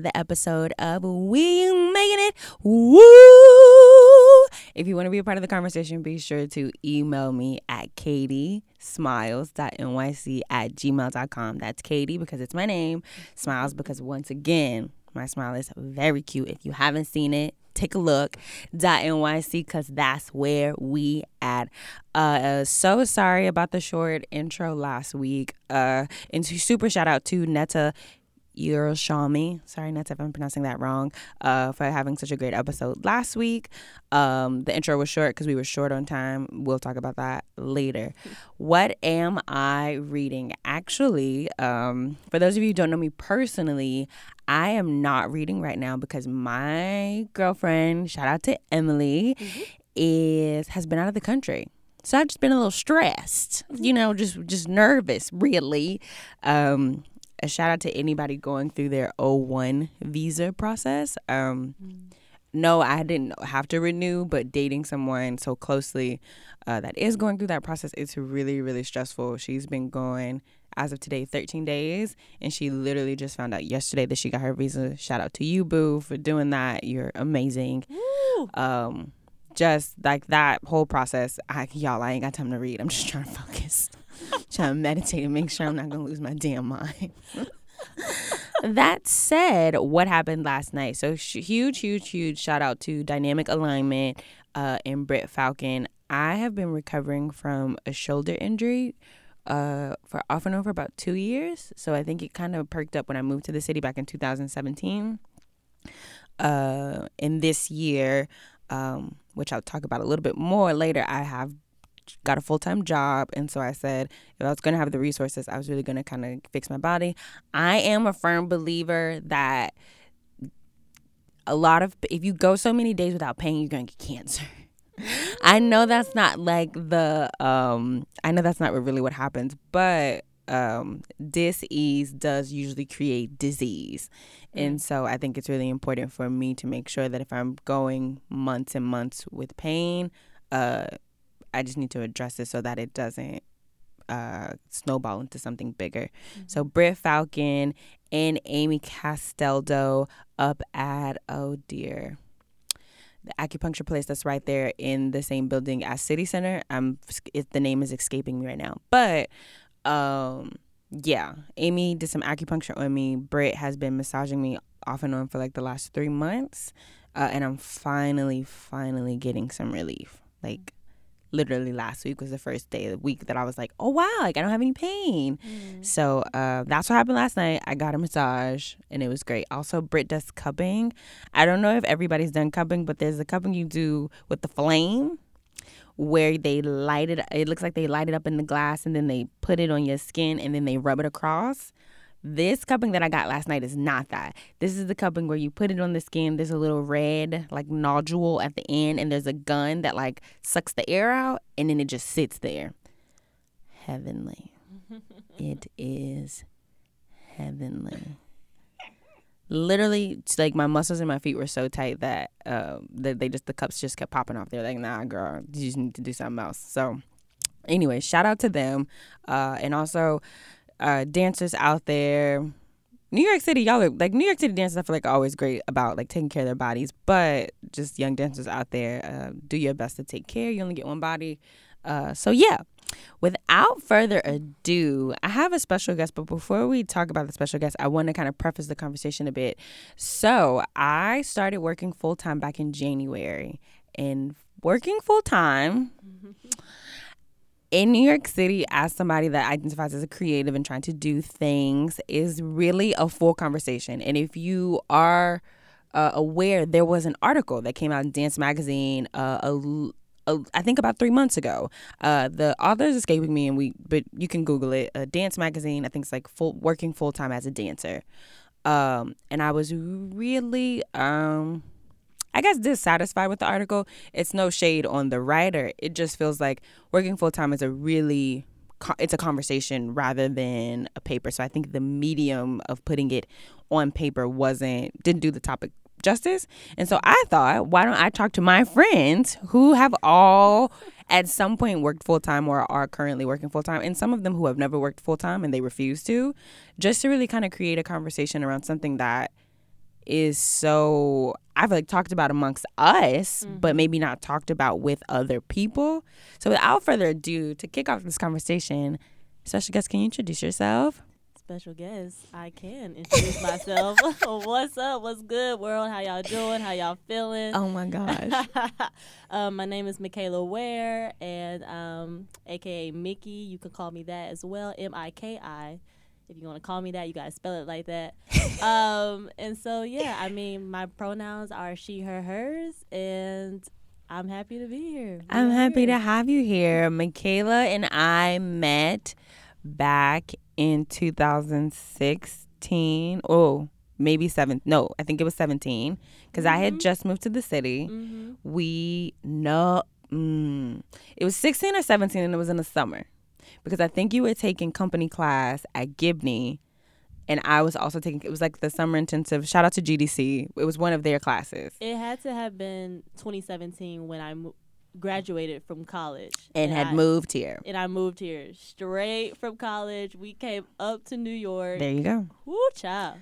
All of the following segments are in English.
another episode of We Making It Woo. If you want to be a part of the conversation, be sure to email me at katiesmiles.nyc at gmail.com. That's Katie because it's my name, Smiles because once again, my smile is very cute. If you haven't seen it, take a look dot nyc because that's where we at uh so sorry about the short intro last week uh and super shout out to netta Shami. Sorry, Netta, if I'm pronouncing that wrong. Uh, for having such a great episode last week. Um, the intro was short because we were short on time. We'll talk about that later. What am I reading? Actually, um, for those of you who don't know me personally, I am not reading right now because my girlfriend, shout out to Emily, mm-hmm. is has been out of the country. So I've just been a little stressed, you know, just just nervous, really. Um, a shout out to anybody going through their O1 visa process. Um, mm. No, I didn't have to renew, but dating someone so closely uh, that is going through that process, it's really, really stressful. She's been going as of today 13 days and she literally just found out yesterday that she got her visa shout out to you boo for doing that you're amazing um just like that whole process I, y'all i ain't got time to read i'm just trying to focus trying to meditate and make sure I'm not going to lose my damn mind. that said, what happened last night? So huge, huge, huge shout out to Dynamic Alignment uh, and Britt Falcon. I have been recovering from a shoulder injury uh, for off and on for about two years. So I think it kind of perked up when I moved to the city back in 2017. Uh, in this year, um, which I'll talk about a little bit more later, I have got a full time job. And so I said, if I was going to have the resources, I was really going to kind of fix my body. I am a firm believer that a lot of, if you go so many days without pain, you're going to get cancer. I know that's not like the, um, I know that's not really what happens, but um, dis-ease does usually create disease. And mm. so I think it's really important for me to make sure that if I'm going months and months with pain, uh, I just need to address it so that it doesn't uh, snowball into something bigger. Mm-hmm. So Britt Falcon and Amy Castaldo up at oh dear. The acupuncture place that's right there in the same building as City Center. Um, it, the name is escaping me right now, but um, yeah, Amy did some acupuncture on me. Britt has been massaging me off and on for like the last three months, uh, and I'm finally, finally getting some relief. Like literally last week was the first day of the week that I was like, oh wow, like I don't have any pain. Mm. So uh, that's what happened last night. I got a massage and it was great. Also, Britt does cupping. I don't know if everybody's done cupping, but there's a cupping you do with the flame where they light it. It looks like they light it up in the glass and then they put it on your skin and then they rub it across. This cupping that I got last night is not that. This is the cupping where you put it on the skin. There's a little red like nodule at the end, and there's a gun that like sucks the air out, and then it just sits there. Heavenly. it is heavenly. Literally, like my muscles in my feet were so tight that uh, that they just the cups just kept popping off. They're like, "Nah, girl, you just need to do something else." So, anyway, shout out to them, uh, and also uh, dancers out there. New York City, y'all are like New York City dancers. I feel like are always great about like taking care of their bodies, but just young dancers out there, uh, do your best to take care. You only get one body, uh, so yeah. Without further ado, I have a special guest, but before we talk about the special guest, I want to kind of preface the conversation a bit. So I started working full time back in January, and working full time. in New York City, as somebody that identifies as a creative and trying to do things, is really a full conversation. And if you are uh, aware, there was an article that came out in Dance Magazine uh, a, I think about three months ago. Uh, the author is escaping me, and we but you can Google it. A Dance Magazine. I think it's like full working full time as a dancer. Um, and I was really um I guess dissatisfied with the article. It's no shade on the writer. It just feels like working full time is a really it's a conversation rather than a paper. So I think the medium of putting it on paper wasn't didn't do the topic justice. And so I thought, why don't I talk to my friends who have all at some point worked full time or are currently working full time, and some of them who have never worked full time and they refuse to, just to really kind of create a conversation around something that is so I've like talked about amongst us, Mm-hmm. but maybe not talked about with other people. So without further ado, to kick off this conversation, special guest, can you introduce yourself? Special guest, I can introduce myself. What's up? What's good, world? How y'all doing? How y'all feeling? Oh my gosh. um, my name is Michaela Ware, and um, AKA Mickey. You can call me that as well. M I K I. If you want to call me that, you gotta spell it like that. um, and so yeah, I mean, my pronouns are she, her, hers, and I'm happy to be here. I'm happy to have you here. Michaela and I met back in 2016. Oh, maybe seven. No, I think it was 17 because I had just moved to the city. Mhm. We no. mm, it was 16 or 17 and it was in the summer because I think you were taking company class at Gibney. And I was also taking, it was like the summer intensive. Shout out to GDC. It was one of their classes. It had to have been 2017 when I mo- graduated from college And had I, moved here. And I moved here straight from college. We came up to New York. There you go. Woo, child.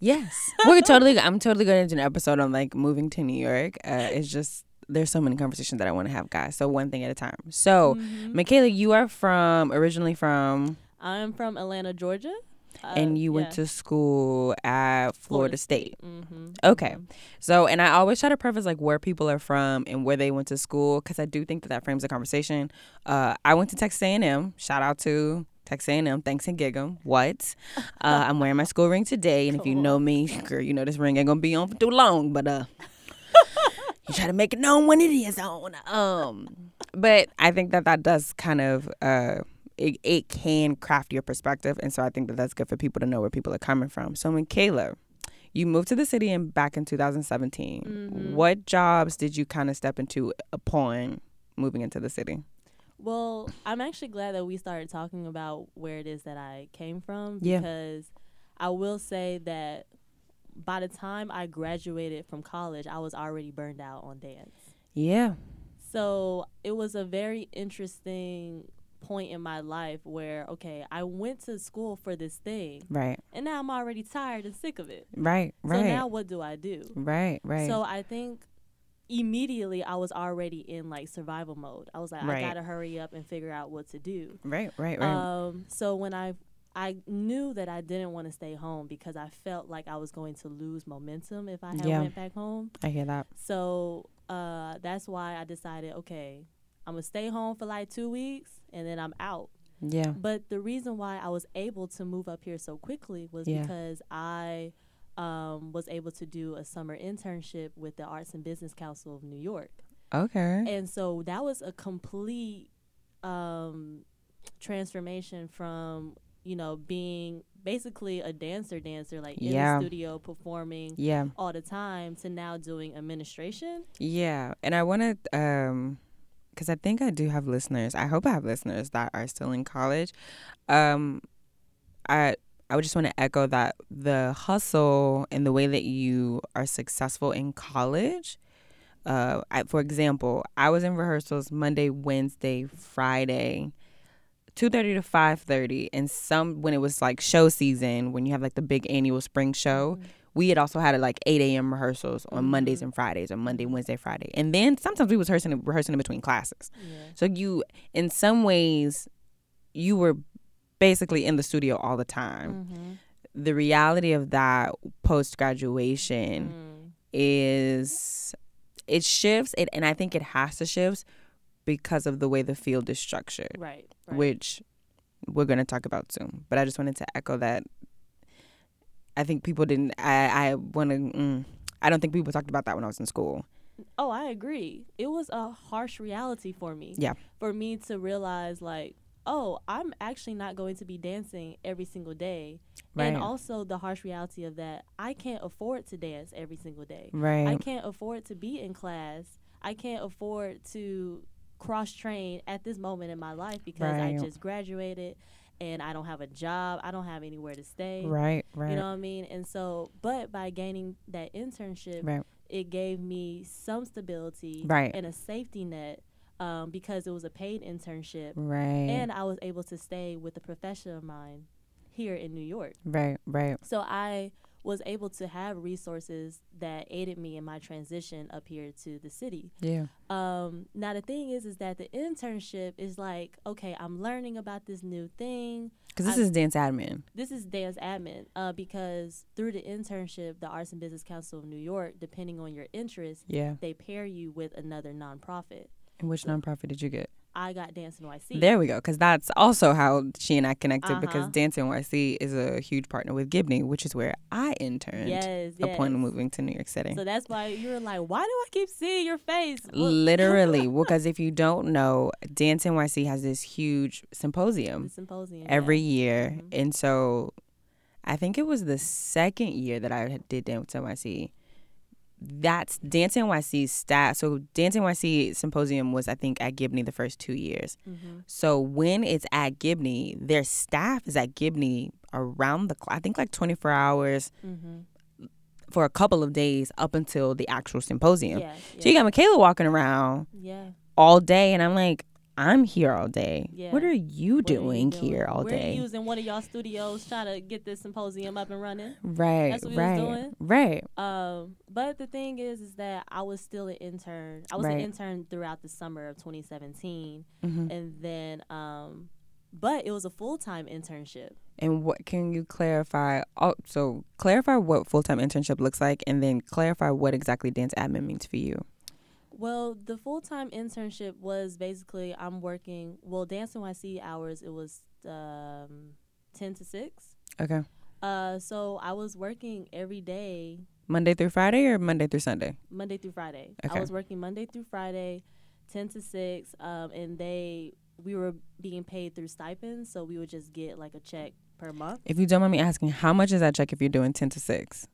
Yes, we're totally. I'm totally going to do an episode on like moving to New York. Uh, it's just there's so many conversations that I want to have, guys. So one thing at a time. So, Mhm. Michaela, you are from originally from, I'm from Atlanta, Georgia. Uh, and you went to school at Florida, State. Mm-hmm. Okay. So, and I always try to preface like where people are from and where they went to school because I do think that that frames the conversation. Uh, I went to Texas A&M. Shout out to Texas A&M. Thanks and gig 'em. What? Uh, I'm wearing my school ring today, and if you know me, girl, you know this ring ain't gonna be on for too long. But uh, you try to make it known when it is on. Um, but I think that that does kind of uh. It, it can craft your perspective, and so I think that that's good for people to know where people are coming from. So, Michaela, you moved to the city and back in 2017. Mhm. What jobs did you kind of step into upon moving into the city? Well, I'm actually glad that we started talking about where it is that I came from Yeah. because I will say that by the time I graduated from college, I was already burned out on dance. Yeah. So it was a very interesting point in my life where, okay, I went to school for this thing Right. and now I'm already tired and sick of it. Right. Right. So now what do I do? right. Right. So I think immediately I was already in like survival mode. I was like, Right. I gotta hurry up and figure out what to do. right. Right. Right. Um, so when I I knew that I didn't want to stay home because I felt like I was going to lose momentum if I had Yeah. went back home. I hear that. So uh, that's why I decided, okay, I'm gonna stay home for like two weeks and then I'm out. Yeah. But the reason why I was able to move up here so quickly was Yeah. because I um, was able to do a summer internship with the Arts and Business Council of New York. Okay. And so that was a complete um, transformation from, you know, being basically a dancer dancer, like in Yeah. the studio performing Yeah. all the time to now doing administration. Yeah. And I want to, um, because I think I do have listeners. I hope I have listeners that are still in college. Um, I I would just want to echo that the hustle and the way that you are successful in college. Uh, I, for example, I was in rehearsals Monday, Wednesday, Friday, two thirty to five thirty, and some when it was like show season, when you have like the big annual spring show, we had also had like eight a.m. rehearsals on Mondays and Fridays, or Monday, Wednesday, Friday, and then sometimes we was rehearsing rehearsing in between classes. Yeah. So you, in some ways, you were basically in the studio all the time. Mm-hmm. The reality of that post graduation Mm. is it shifts it and I think it has to shift because of the way the field is structured, Right. right. which we're going to talk about soon. But I just wanted to echo that I think people didn't I I want to mm, I don't think people talked about that when I was in school. Oh, I agree. It was a harsh reality for me. Yeah. For me to realize, like, oh, I'm actually not going to be dancing every single day. Right. And also the harsh reality of that, I can't afford to dance every single day. Right. I can't afford to be in class. I can't afford to cross train at this moment in my life because Right. I just graduated and I don't have a job. I don't have anywhere to stay. Right, right. You know what I mean? And so, but by gaining that internship, Right. it gave me some stability Right. and a safety net um, because it was a paid internship, Right. and I was able to stay with a professor of mine here in New York. right. Right. So I was able to have resources that aided me in my transition up here to the city. Yeah. Um, now the thing is, is that the internship is like, okay, I'm learning about this new thing. Because this I- is dance admin. This is dance admin uh, because through the internship, the Arts and Business Council of New York, depending on your interest, Yeah. they pair you with another nonprofit. And which nonprofit did you get? I got Dance NYC. There we go. Because that's also how she and I connected. Because Uh-huh. Dance NYC is a huge partner with Gibney, which is where I interned yes, upon yes. moving to New York City. So that's why you were like, why do I keep seeing your face? Well, Literally, because if you don't know, Dance NYC has this huge the symposium symposium every yeah. year, Mhm. and so I think it was the second year that I did Dance NYC. That's Dance NYC's staff. So Dance NYC symposium was, I think, at Gibney the first two years. Mhm. So when it's at Gibney, their staff is at Gibney around the clock. I think like 24 hours Mhm. for a couple of days up until the actual symposium. Yeah, So you got Michaela walking around yeah. all day, and I'm like, I'm here all day. Yeah. What are you What are you doing, doing? here all day? We're using one of y'all studios trying to get this symposium up and running. right, That's what we was right, doing? right. Um, but the thing is, is that I was still an intern. I was Right. an intern throughout the summer of 2017, hmm and then, um, but it was a full time internship. And what can you clarify? Oh, so clarify what full time internship looks like, and then clarify what exactly dance admin means for you. Well, the full time internship was basically I'm working. Well, Dance NYC hours it was um, 10 to 6. Okay, Uh, so I was working every day Monday through Friday or Monday through Sunday? Monday through Friday. Okay. I was working Monday through Friday, ten to six, um, and they we were being paid through stipends, so we would just get like a check per month. If you don't mind me asking, how much is that check if you're doing ten to six?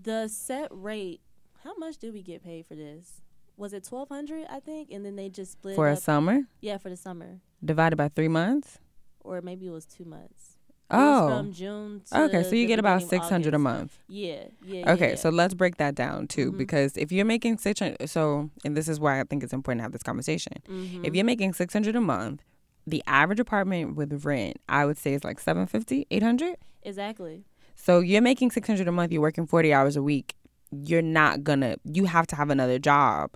The set rate, how much did we get paid for this? Was it twelve hundred? I think, and then they just split For a up. summer yeah, for the summer, divided by three months? or maybe it was two months. Oh, from June. To okay. So you get about six hundred a month. Yeah, yeah. yeah, Okay, yeah. so let's break that down too, Mhm. because if you're making six hundred, so and this is why I think it's important to have this conversation. Mhm. If you're making six hundred a month, the average apartment with rent, I would say, is like 750 800 exactly. So you're making six hundred a month. You're working forty hours a week. You're not gonna. You have to have another job,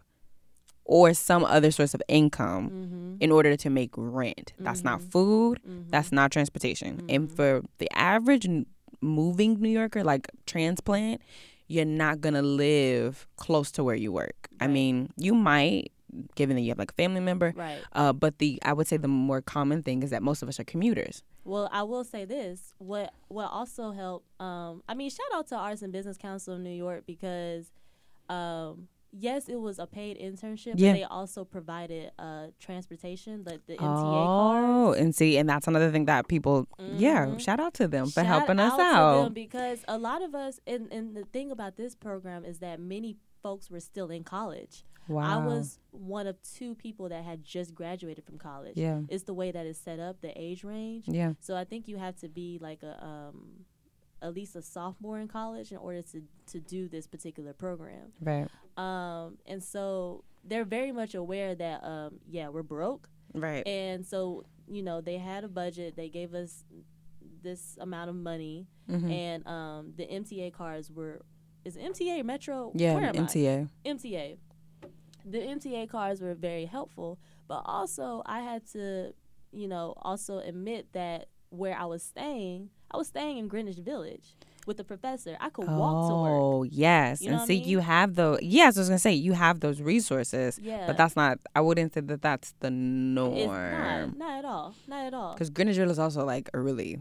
or some other source of income Mm-hmm. in order to make rent. That's not Mhm. food. mm-hmm. That's not transportation. And Mhm. for the average moving New Yorker, like transplant, you're not gonna live close to where you work. I mean, you might, given that you have like a family member. right. Uh, but the I would say the more common thing is that most of us are commuters. Well, I will say this. What what also helped um I mean, shout out to Arts and Business Council of New York because um yes, it was a paid internship, Yeah. but they also provided uh transportation, like the MTA oh, cards. and see, and that's another thing that people, yeah, Mhm. shout out to them for Shout helping us out to out. because a lot of us and, and the thing about this program is that many folks were still in college. Wow. I was one of two people that had just graduated from college. Yeah. It's the way that it's set up, the age range. Yeah. So I think you have to be like a um at least a sophomore in college in order to to do this particular program. Right. Um and so they're very much aware that um yeah, we're broke. Right. And so, you know, they had a budget, they gave us this amount of money Mhm. and um the MTA cars were is it MTA Metro? Yeah. Am I? MTA. MTA. The MTA cars were very helpful, but also I had to, you know, also admit that where I was staying, I was staying in Greenwich Village with the professor. I could walk to work. Oh yes, You know and what I see, mean? you have those. Yes, I was gonna say you have those resources, Yeah, but that's not. I wouldn't say that that's the it's norm. not, not at all, not at all. Because Greenwich Village is also like a really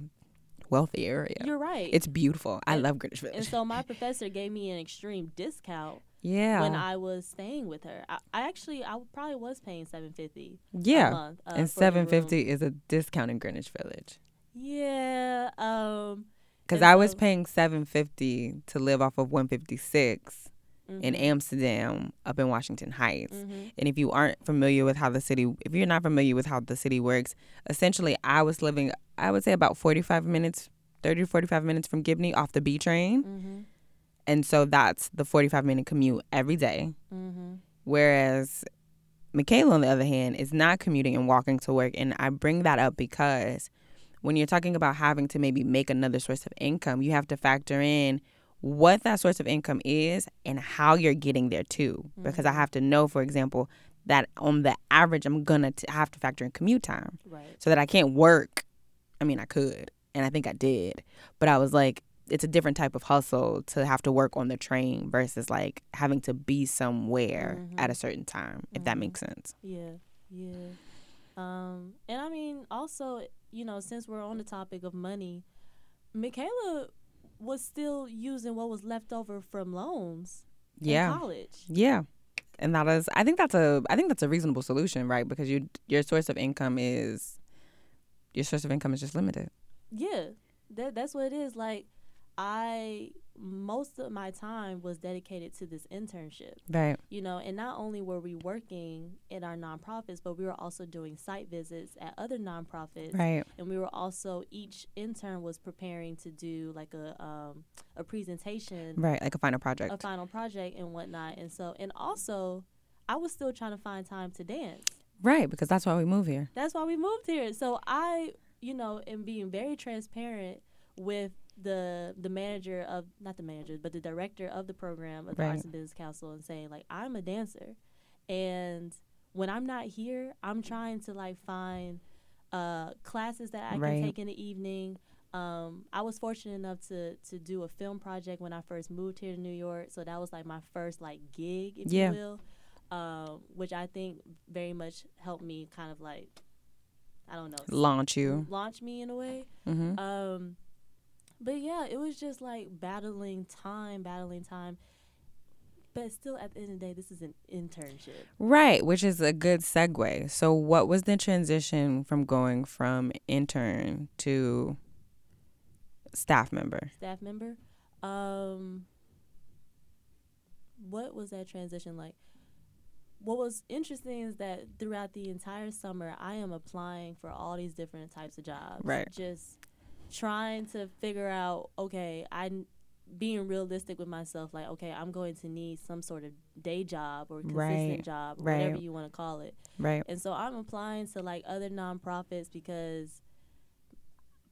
wealthy area. You're right. It's beautiful. I And- love Greenwich Village. and so my professor gave me an extreme discount yeah. when I was staying with her. I, I actually I probably was paying seven fifty a yeah. month. Uh, and for the room. seven fifty is a discount in Greenwich Village. Yeah. Um. Because I was paying seven fifty to live off of one fifty six in mhm, Amsterdam up in Washington Heights. mhm. And if you aren't familiar with how the city, if you're not familiar with how the city works, essentially I was living, I would say about 45 minutes, 30 to 45 minutes from Gibney off the B train. Mhm. And so that's the 45 minute commute every day. Mhm. Whereas Michaela, on the other hand, is not commuting and walking to work. And I bring that up because when you're talking about having to maybe make another source of income, you have to factor in what that source of income is and how you're getting there too. Because I mm-hmm. have to know, for example, that on the average, I'm gonna t- have to factor in commute time Right. so that I can't work. I mean, I could, and I think I did, but I was like, it's a different type of hustle to have to work on the train versus like having to be somewhere at mm-hmm. a certain time, if that makes mm-hmm. sense. Yeah, yeah. Um, and I mean, also, you know, since we're on the topic of money, Michaela was still using what was left over from loans Yeah. in college. Yeah. And that is I think that's a I think that's a reasonable solution, right? Because you your source of income is your source of income is just limited. Yeah, that that's what it is. Like, I most of my time was dedicated to this internship. Right. you know and not only were we working in our nonprofits but we were also doing site visits at other nonprofits Right. and we were also each intern was preparing to do like a um, a presentation Right. Like a final project. a final project and whatnot and so and also i was still trying to find time to dance right, because that's why we moved here. that's why we moved here so i you know am being very transparent with the the manager of not the manager but the director of the program of the Right. arts and business council and saying like i'm a dancer and when i'm not here i'm trying to like find uh classes that i Right. can take in the evening um, I was fortunate enough to to do a film project when I first moved here to New York, so that was like my first like gig, if Yeah. you will, um, which I think very much helped me kind of like I don't know Launch you. launch me in a way. hmm Um, but yeah, it was just like battling time, battling time. But still, at the end of the day, this is an internship. Right, which is a good segue. So, what was the transition from going from intern to staff member? Staff member. Um, what was that transition like? What was interesting is that throughout the entire summer, I am applying for all these different types of jobs. Right. Just trying to figure out, okay, I being realistic with myself, like, okay, I'm going to need some sort of day job or consistent Right, job, or right. whatever you want to call it. Right. And so I'm applying to like other nonprofits because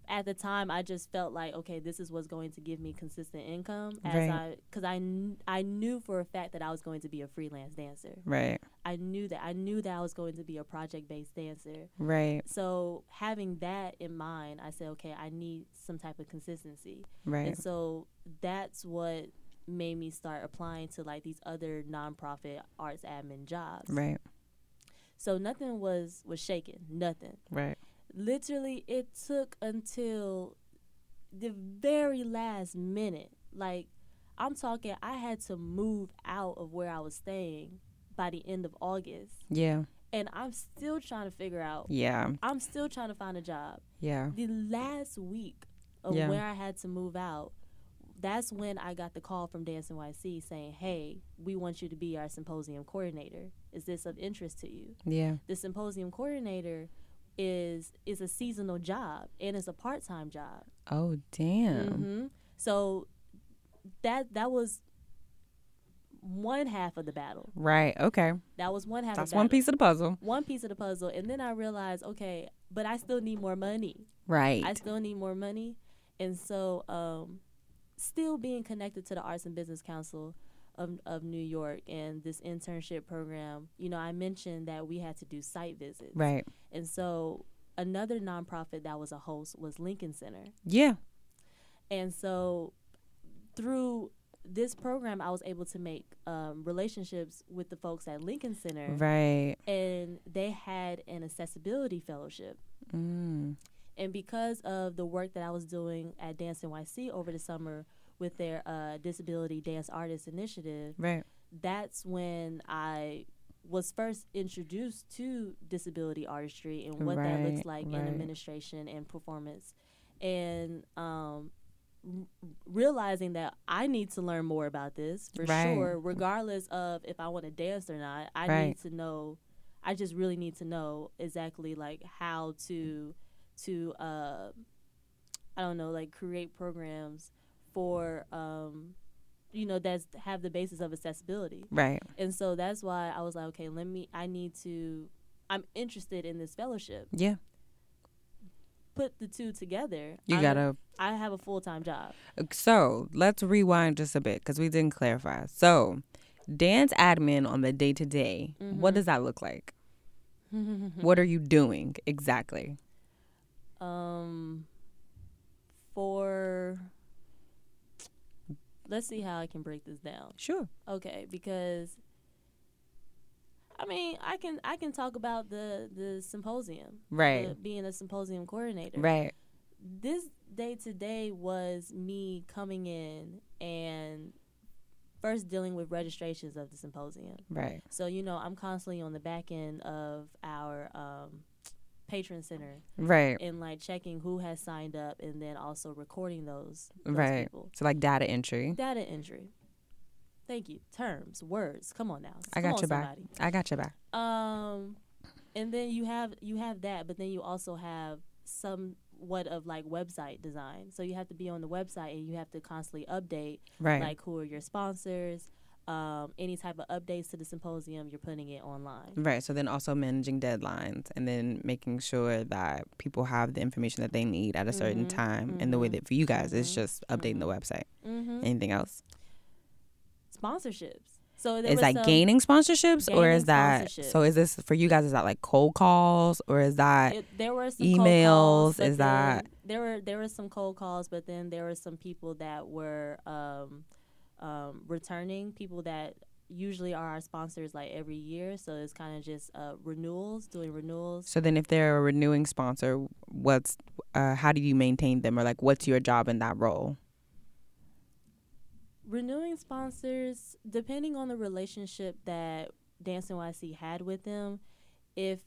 at the time I just felt like okay, this is what's going to give me consistent income as Right. I cuz I kn- I knew for a fact that I was going to be a freelance dancer. Right. I knew that I knew that I was going to be a project-based dancer. Right. So having that in mind, I said okay, I need some type of consistency. Right. And so that's what made me start applying to like these other nonprofit arts admin jobs. Right. So nothing was was shaken, nothing. Right. Literally, it took until the very last minute. Like I'm talking, I had to move out of where I was staying by the end of August, Yeah. and I'm still trying to figure out. Yeah. I'm still trying to find a job. Yeah. The last week of Yeah. where I had to move out, that's when I got the call from Dance NYC saying, "Hey, we want you to be our symposium coordinator. Is this of interest to you?" Yeah. the symposium coordinator is is a seasonal job and it's a part time job. Oh, damn. hmm So that that was one half of the battle. Right. Okay. That was one half. That's of the one piece of the puzzle. One piece of the puzzle, and then I realized, okay, but I still need more money. Right. I still need more money, and so um, still being connected to the Arts and Business Council of of New York and this internship program. You know, I mentioned that we had to do site visits. right. And so another nonprofit that was a host was Lincoln Center. Yeah. And so through this program, I was able to make um, relationships with the folks at Lincoln Center. Right. And they had an accessibility fellowship. Mm. And because of the work that I was doing at Dance NYC over the summer with their uh, Disability Dance Artist Initiative, Right. that's when I was first introduced to disability artistry and what that looks Right, like in administration and performance, and um, r- realizing that I need to learn more about this for Right. sure, regardless of if I want to dance or not. I Right. need to know. I just really need to know exactly like how to to uh, I don't know like create programs for um, you know that's have the basis of accessibility Right. and so that's why i was like okay let me i need to i'm interested in this fellowship Yeah. put the two together You I'm- gotta. i have a full-time job So let's rewind just a bit because we didn't clarify. So, dance admin on the day to day. What does that look like? what are you doing exactly? um for let's see how i can break this down Sure. okay because i mean i can i can talk about the the symposium Right. the- being a symposium coordinator Right. this day today was me coming in and first dealing with registrations of the symposium Right. so you know i'm constantly on the back end of our um, patron center Right. and like checking who has signed up and then also recording those, those Right. people. So like data entry. Data entry. Thank you. Terms, words. Come on now. I got your back. I got your back. Um, and then you have you have that, but then you also have somewhat of like website design. So you have to be on the website and you have to constantly update Right. like who are your sponsors, um, any type of updates to the symposium. You're putting it online. Right. So then also managing deadlines and then making sure that people have the information that they need at a certain Mhm, time. And the way mhm, that for you guys is mhm, just updating the website. Mm-hmm. Anything else? Sponsorships. So there Is that gaining sponsorships or is that so is this for you guys is that like cold calls or is that it, there were some emails, calls, is that- there were there were some cold calls, but then there were some people that were um, um, returning people that usually are our sponsors like every year. So it's kind of just uh, renewals, doing renewals. so then if they're a renewing sponsor, what's uh how do you maintain them or like what's your job in that role? Renewing sponsors, depending on the relationship that Dance NYC had with them, if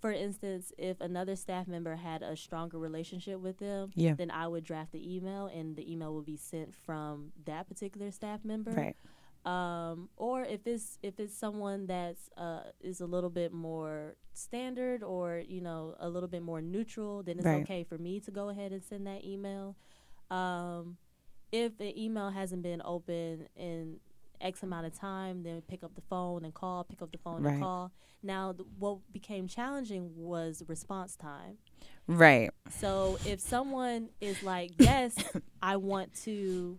for instance, if another staff member had a stronger relationship with them, Yeah. then I would draft the email and the email would be sent from that particular staff member. Right. Um, or if it's if it's someone that's uh is a little bit more standard or you know a little bit more neutral, then it's Right. okay for me to go ahead and send that email. Um, if the email hasn't been open in X amount of time, then pick up the phone and call, pick up the phone Right. and call. Now, th- what became challenging was response time. Right. So if someone is like, "Yes, I want to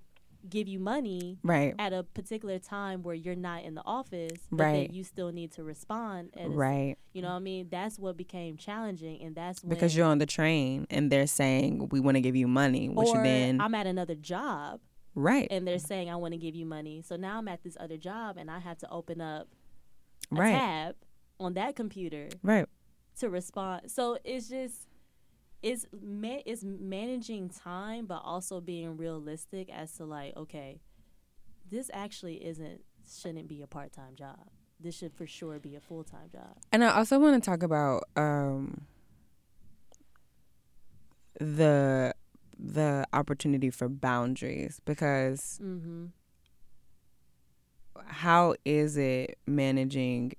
give you money," Right. at a particular time where you're not in the office, but Right. then you still need to respond. At a s- Right. you know what I mean? That's what became challenging, and that's when Because you're on the train and they're saying we want to give you money, which or then I'm at another job right, and they're saying I want to give you money. So now I'm at this other job and I have to open up a right, tab on that computer right, to respond. So it's just it's ma- it's managing time, but also being realistic as to like, okay, this actually isn't shouldn't be a part time job. This should for sure be a full time job. And I also want to talk about um, the the opportunity for boundaries because Mm-hmm. how is it managing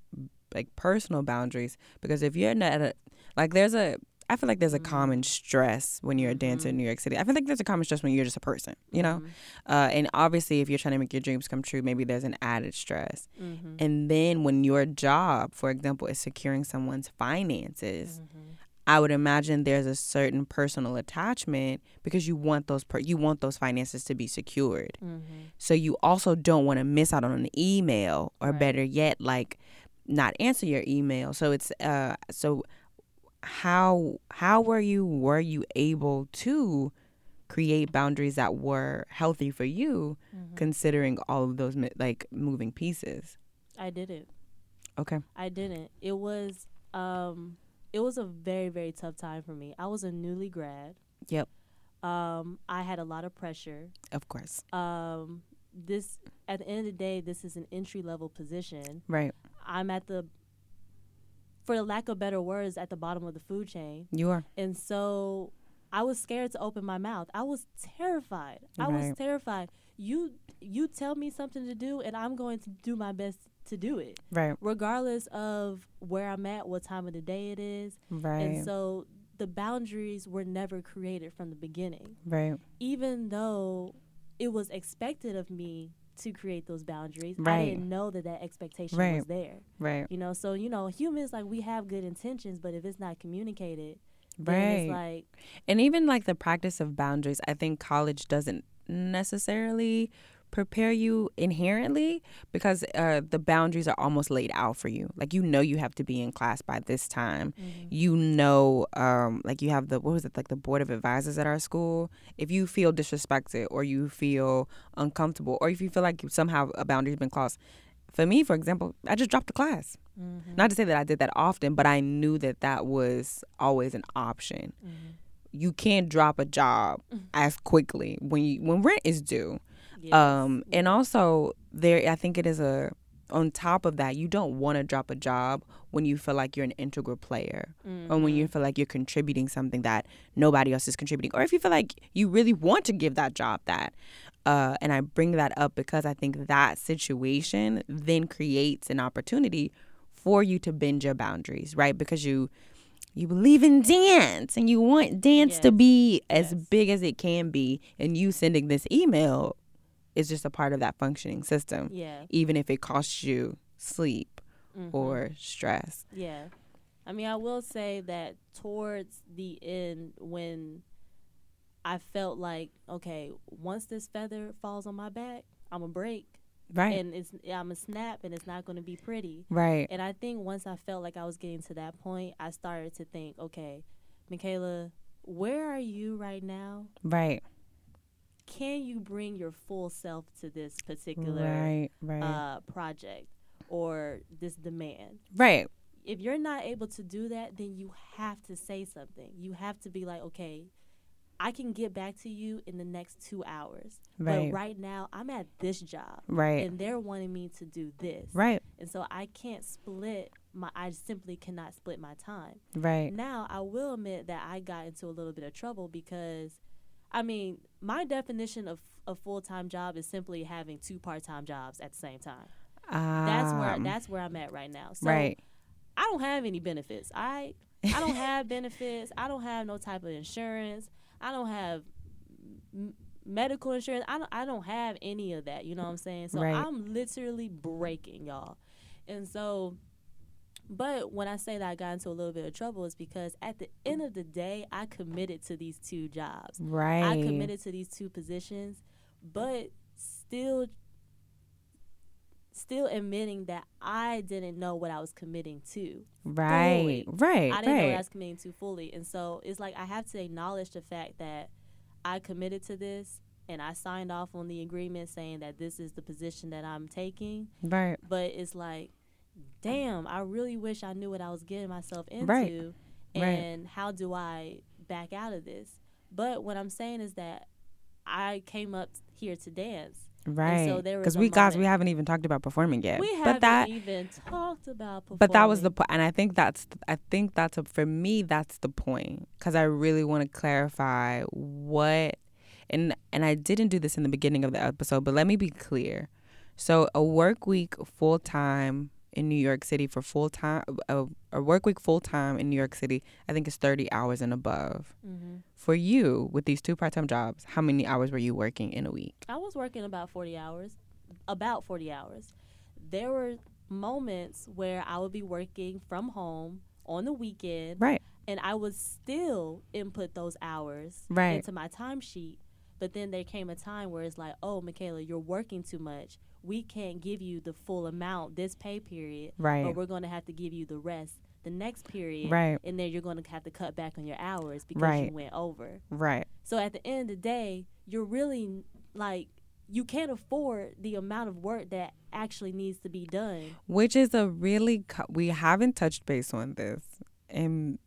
like personal boundaries? Because if you're not at a, like there's a I feel like there's a common stress when you're a dancer in New York City. I feel like there's a common stress when you're just a person, you know? Uh, and obviously, if you're trying to make your dreams come true, maybe there's an added stress. Mm-hmm. And then when your job, for example, is securing someone's finances, Mm-hmm. I would imagine there's a certain personal attachment because you want those per- you want those finances to be secured. Mm-hmm. So you also don't want to miss out on an email or Right. better yet like not answer your email. So it's uh so how how were you were you able to create boundaries that were healthy for you Mm-hmm. considering all of those like moving pieces? I didn't. Okay. I didn't. It was um it was a very very tough time for me. I was a newly grad. Yep. Um I had a lot of pressure. Of course. Um this at the end of the day this is an entry level position. Right. I'm at the for the lack of better words at the bottom of the food chain. You are. And so I was scared to open my mouth. I was terrified. Right. I was terrified. You you tell me something to do and I'm going to do my best to do it. Right. Regardless of where I'm at, what time of the day it is. Right. And so the boundaries were never created from the beginning. right. Even though it was expected of me to create those boundaries. Right. I didn't know that that expectation Right. was there. Right. You know, so you know, humans like we have good intentions, but if it's not communicated, Right. it's like And even like the practice of boundaries, I think college doesn't necessarily prepare you inherently because uh, the boundaries are almost laid out for you. Like you know you have to be in class by this time. You know, um, like you have the what was it like the board of advisors at our school. If you feel disrespected or you feel uncomfortable or if you feel like somehow a boundary's been crossed. For me, for example, I just dropped the class. Not to say that I did that often, but I knew that that was always an option. You can't drop a job as quickly when you when rent is due. Yes. Um, and also there, I think it is a. On top of that, you don't want to drop a job when you feel like you're an integral player, or when you feel like you're contributing something that nobody else is contributing, or if you feel like you really want to give that job that. Uh, and I bring that up because I think that situation then creates an opportunity for you to bend your boundaries, right? Because you you believe in dance and you want dance to be as Yes. big as it can be, and you sending this email is just a part of that functioning system, yeah. even if it costs you sleep Mhm. or stress. Yeah. I mean, I will say that towards the end, when I felt like, okay, once this feather falls on my back, I'm to break. Right. And it's I'm to snap and it's not going to be pretty. right. And I think once I felt like I was getting to that point, I started to think, okay, Michaela, where are you right now? Right. Can you bring your full self to this particular Right. Right. uh, project or this demand? right. if you're not able to do that, then you have to say something. You have to be like, okay, I can get back to you in the next two hours. Right. But right now, I'm at this job. Right. And they're wanting me to do this. Right. And so I can't split my, I simply cannot split my time. Right. Now, I will admit that I got into a little bit of trouble because, I mean, my definition of a full time job is simply having two part time jobs at the same time. That's where Um, that's where I'm at right now. So right. I don't have any benefits. I I don't have benefits. I don't have no type of insurance. I don't have m- medical insurance. I don't I don't have any of that. You know what I'm saying? So Right. I'm literally breaking, y'all. And so but when I say that I got into a little bit of trouble is because at the end of the day, I committed to these two jobs. Right. I committed to these two positions, but still still admitting that I didn't know what I was committing to. Right. fully. Right. I didn't know what I was committing to fully. And so it's like I have to acknowledge the fact that I committed to this and I signed off on the agreement saying that this is the position that I'm taking. Right. But it's like, damn, I really wish I knew what I was getting myself into. Right. Right. And how do I back out of this? But what I'm saying is that I came up here to dance. Right. so Because we guys, we haven't even talked about performing yet. We but haven't that, even talked about performing. but that was the point, and I think that's, I think that's a, for me, that's the point. Because I really want to clarify what, and and I didn't do this in the beginning of the episode, but let me be clear. So a work week full time in New York City for full time, a, a work week full time in New York City, I think is thirty hours and above. hmm For you, with these two part time jobs, how many hours were you working in a week? I was working about 40 hours, about 40 hours. There were moments where I would be working from home on the weekend, Right. and I would still input those hours Right. into my timesheet. But then there came a time where it's like, oh, Michaela, you're working too much. We can't give you the full amount this pay period, Right. but we're going to have to give you the rest the next period. Right. And then you're going to have to cut back on your hours because Right. you went over. Right. So at the end of the day, you're really like you can't afford the amount of work that actually needs to be done. which is a really co- we haven't touched base on this and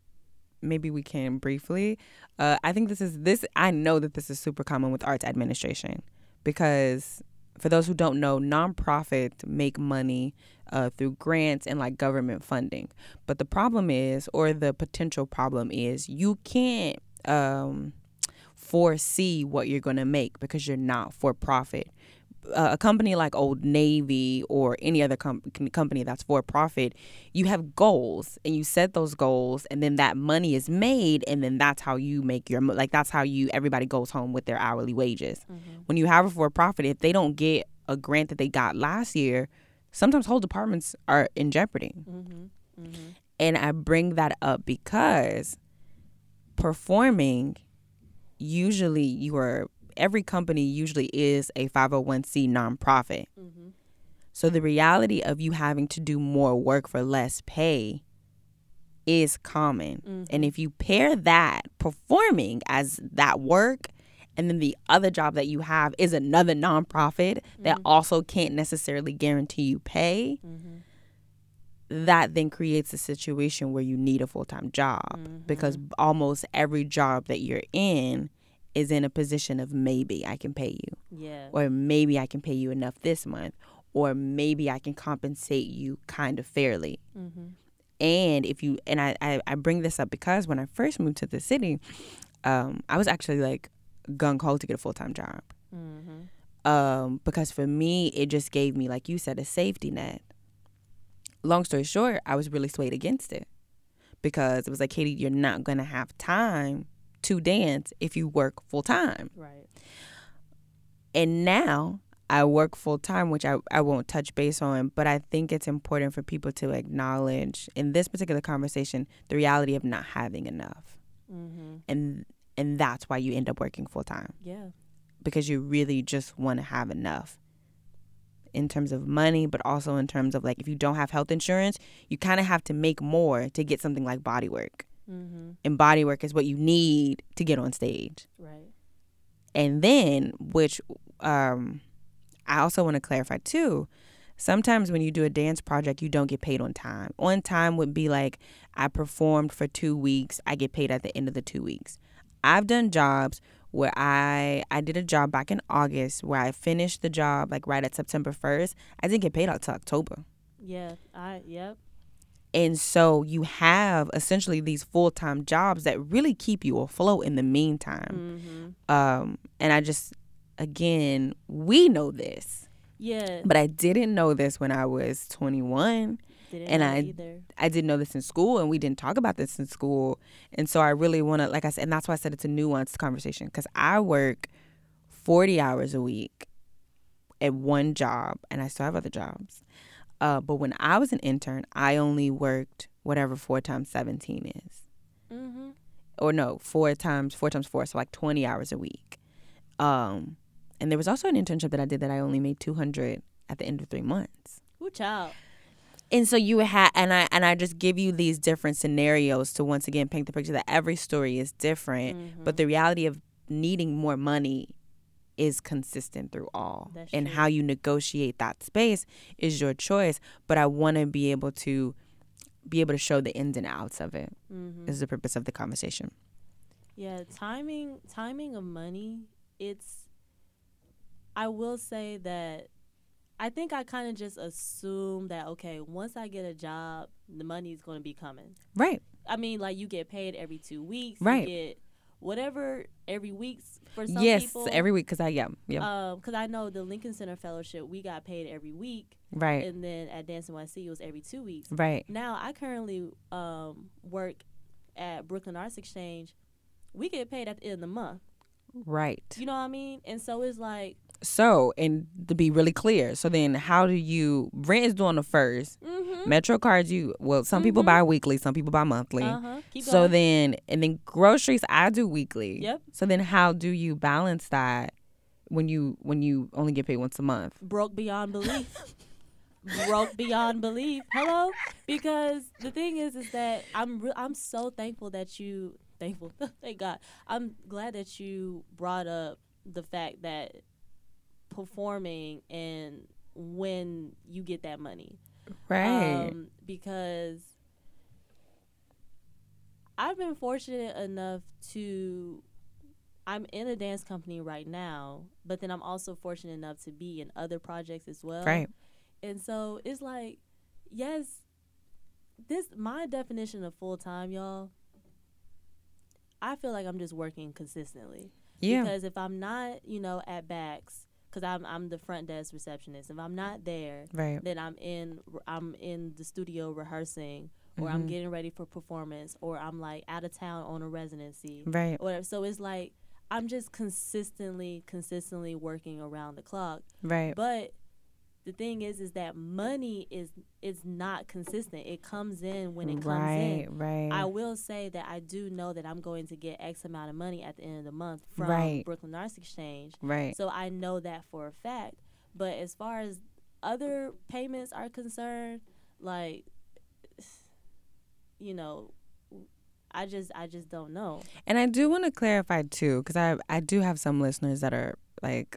maybe we can briefly uh, i think this is this i know that this is super common with arts administration because for those who don't know nonprofits make money uh, through grants and like government funding. But the problem is or the potential problem is you can't um, foresee what you're going to make because you're not for profit uh, a company like Old Navy or any other com- company that's for profit, you have goals and you set those goals, and then that money is made, and then that's how you make your like that's how you everybody goes home with their hourly wages. Mm-hmm. When you have a for profit, if they don't get a grant that they got last year, sometimes whole departments are in jeopardy. Mm-hmm. Mm-hmm. And I bring that up because performing usually you are every company usually is a 501c nonprofit. Mm-hmm. So the reality of you having to do more work for less pay is common. Mm-hmm. And if you pair that performing as that work and then the other job that you have is another nonprofit that also can't necessarily guarantee you pay, Mm-hmm. that then creates a situation where you need a full-time job because almost every job that you're in is in a position of maybe I can pay you Yeah. or maybe I can pay you enough this month or maybe I can compensate you kind of fairly. Mm-hmm. And if you and I, I, I bring this up because when I first moved to the city, um, I was actually like gung ho to get a full time job. Mm-hmm. Um, because for me it just gave me, like you said, a safety net. Long story short, I was really swayed against it. Because it was like, Katie, you're not gonna have time to dance if you work full time. Right. and now I work full time, which I, I won't touch base on, but I think it's important for people to acknowledge in this particular conversation the reality of not having enough. Mm-hmm. And and that's why you end up working full time Yeah. because you really just want to have enough in terms of money, but also in terms of like if you don't have health insurance, you kind of have to make more to get something like body work. Mm-hmm. And body work is what you need to get on stage. Right. And then, which um, I also want to clarify too, sometimes when you do a dance project, you don't get paid on time. On time would be like, I performed for two weeks, I get paid at the end of the two weeks. I've done jobs where I I did a job back in August where I finished the job like right at September 1st. I didn't get paid until October. Yeah. I. Yep. And so you have essentially these full-time jobs that really keep you afloat in the meantime. Mm-hmm. Um, and I just, again, we know this, Yeah. but I didn't know this when I was 21. Didn't and I- either. I didn't know this in school, and we didn't talk about this in school. And so I really want to, like I said, and that's why I said it's a nuanced conversation because I work 40 hours a week at one job, and I still have other jobs. Uh, but when I was an intern, I only worked whatever four times 17 is. Mm-hmm. or no, four times four times four, so like twenty hours a week. Um, and there was also an internship that I did that I only made two hundred at the end of three months. Ooh, child. And so you had, and I and I just give you these different scenarios to once again paint the picture that every story is different, Mm-hmm. but the reality of needing more money is consistent through all. That's and true. how you negotiate that space is your choice. But I want to be able to be able to show the ins and outs of it. Mm-hmm. Is the purpose of the conversation. Yeah, timing timing of money, it's I will say that I think I kind of just assume that okay, once I get a job, the money is going to be coming. Right. I mean, like you get paid every 2 weeks, Right. You get whatever every week for some yes, people. every week because I yeah yeah um cuz I know the Lincoln Center fellowship, we got paid every week right and then at Dance NYC it was every 2 weeks. right Now I currently um work at Brooklyn Arts Exchange. We get paid at the end of the month. right. You know what I mean? And so it's like, So and to be really clear, so then how do you rent is on the 1st mm-hmm. Metro cards you well some people Mhm. buy weekly, some people buy monthly. Uh huh. Keep So then and then groceries I do weekly. Yep. So then how do you balance that when you when you only get paid once a month? broke beyond belief. broke beyond belief. Hello, because the thing is, is that I'm re- I'm so thankful that you thankful. Thank God. I'm glad that you brought up the fact that performing and when you get that money. Right. Um, because I've been fortunate enough to I'm in a dance company right now, but then I'm also fortunate enough to be in other projects as well. right. And so it's like, yes, this my definition of full time, y'all. I feel like I'm just working consistently. Yeah. Because if I'm not, you know, at BAX, because I'm I'm the front desk receptionist. If I'm not there, Right. then I'm in I'm in the studio rehearsing, or I'm Mhm. getting ready for performance, or I'm like out of town on a residency, Right. or whatever. So it's like I'm just consistently consistently working around the clock. Right. But the thing is, is that money is is not consistent. It comes in when it comes right. in. Right. I will say that I do know that I'm going to get X amount of money at the end of the month from Right. Brooklyn Arts Exchange. right. So I know that for a fact. But as far as other payments are concerned, like you know, I just I just don't know. And I do want to clarify too, because I I do have some listeners that are like,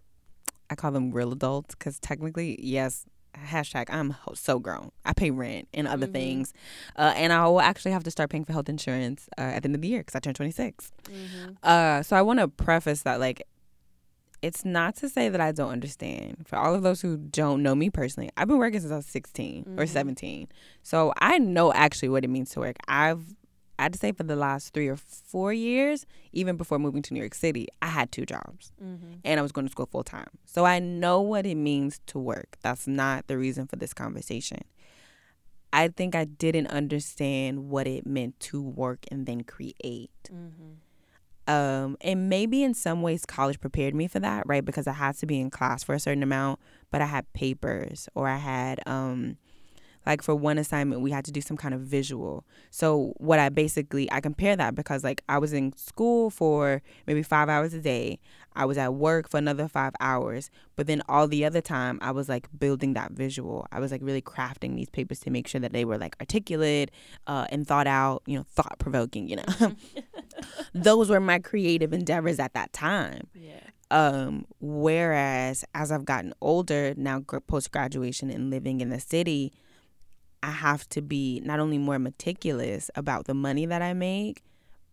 I call them real adults, because technically, yes, hashtag I'm so grown. I pay rent and other Mhm. things, uh, and I will actually have to start paying for health insurance uh, at the end of the year because I turned 26. Mm-hmm. Uh, so I want to preface that like. It's not to say that I don't understand. For all of those who don't know me personally, I've been working since I was 16 or Mhm. 17. So I know actually what it means to work. I've I'd say for the last three or four years, even before moving to New York City, I had two jobs Mm-hmm. and I was going to school full time. So I know what it means to work. That's not the reason for this conversation. I think I didn't understand what it meant to work and then create. Mm-hmm. Um, and maybe in some ways college prepared me for that, right? Because I had to be in class for a certain amount, but I had papers or I had um like for one assignment we had to do some kind of visual. So what I basically I compare that because like I was in school for maybe 5 hours a day. I was at work for another 5 hours, but then all the other time I was like building that visual. I was like really crafting these papers to make sure that they were like articulate uh and thought out, you know, thought provoking, you know. those were my creative endeavors at that time. Yeah. Um, whereas as I've gotten older, now post graduation and living in the city, I have to be not only more meticulous about the money that I make,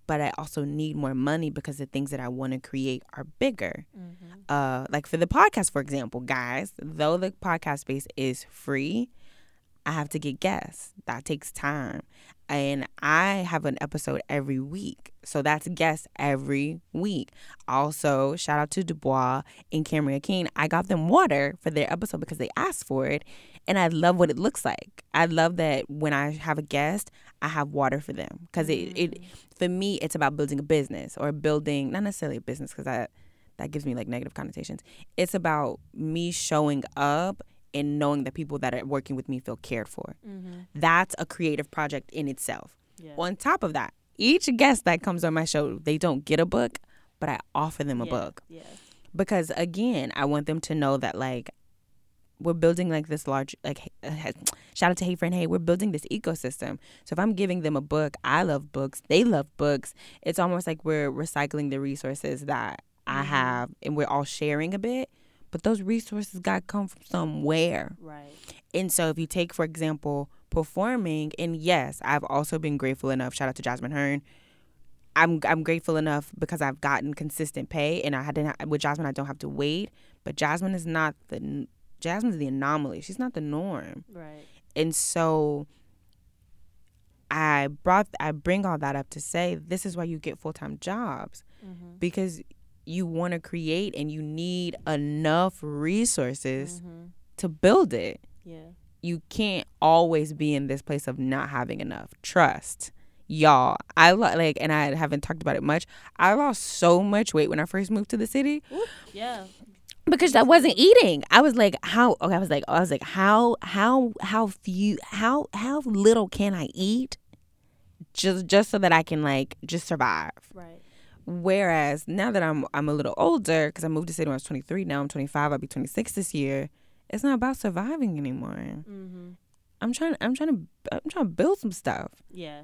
but I also need more money because the things that I want to create are bigger. Mm-hmm. Uh, like for the podcast, for example, guys, though the podcast space is free, I have to get guests. That takes time. And I have an episode every week. So that's guests every week. Also, shout out to Dubois and Cameron King. I got them water for their episode because they asked for it. And I love what it looks like. I love that when I have a guest, I have water for them. Because it, it, mm. for me, it's about building a business or building, not necessarily a business, because that, that gives me like negative connotations. It's about me showing up and knowing that people that are working with me feel cared for. Mm-hmm. That's a creative project in itself. Yeah. On top of that, each guest that comes on my show, they don't get a book, but I offer them a yeah. book Yeah. because again, I want them to know that like we're building like this large like shout out to Hey Friend Hey, we're building this ecosystem. So if I'm giving them a book, I love books, they love books. It's almost like we're recycling the resources that I Mhm. have and we're all sharing a bit. But those resources got to come from somewhere. Right. And so if you take, for example, performing, and yes, I've also been grateful enough, shout out to Jasmine Hearn. I'm I'm grateful enough because I've gotten consistent pay and I hadn't with Jasmine I don't have to wait. But Jasmine is not the Jasmine's the anomaly. She's not the norm. Right. And so I brought I bring all that up to say this is why you get full time jobs Mm-hmm. because you want to create and you need enough resources Mm-hmm. to build it Yeah. you can't always be in this place of not having enough trust y'all i lo- like and i haven't talked about it much i lost so much weight when i first moved to the city Yeah. because i wasn't eating i was like how okay i was like i was like how how how few how how little can i eat just just so that i can like just survive Right. Whereas now that I'm I'm a little older because I moved to city when I was 23. Now I'm 25. I'll be 26 this year. It's not about surviving anymore. Mm-hmm. I'm trying. I'm trying to. I'm trying to build some stuff. Yeah.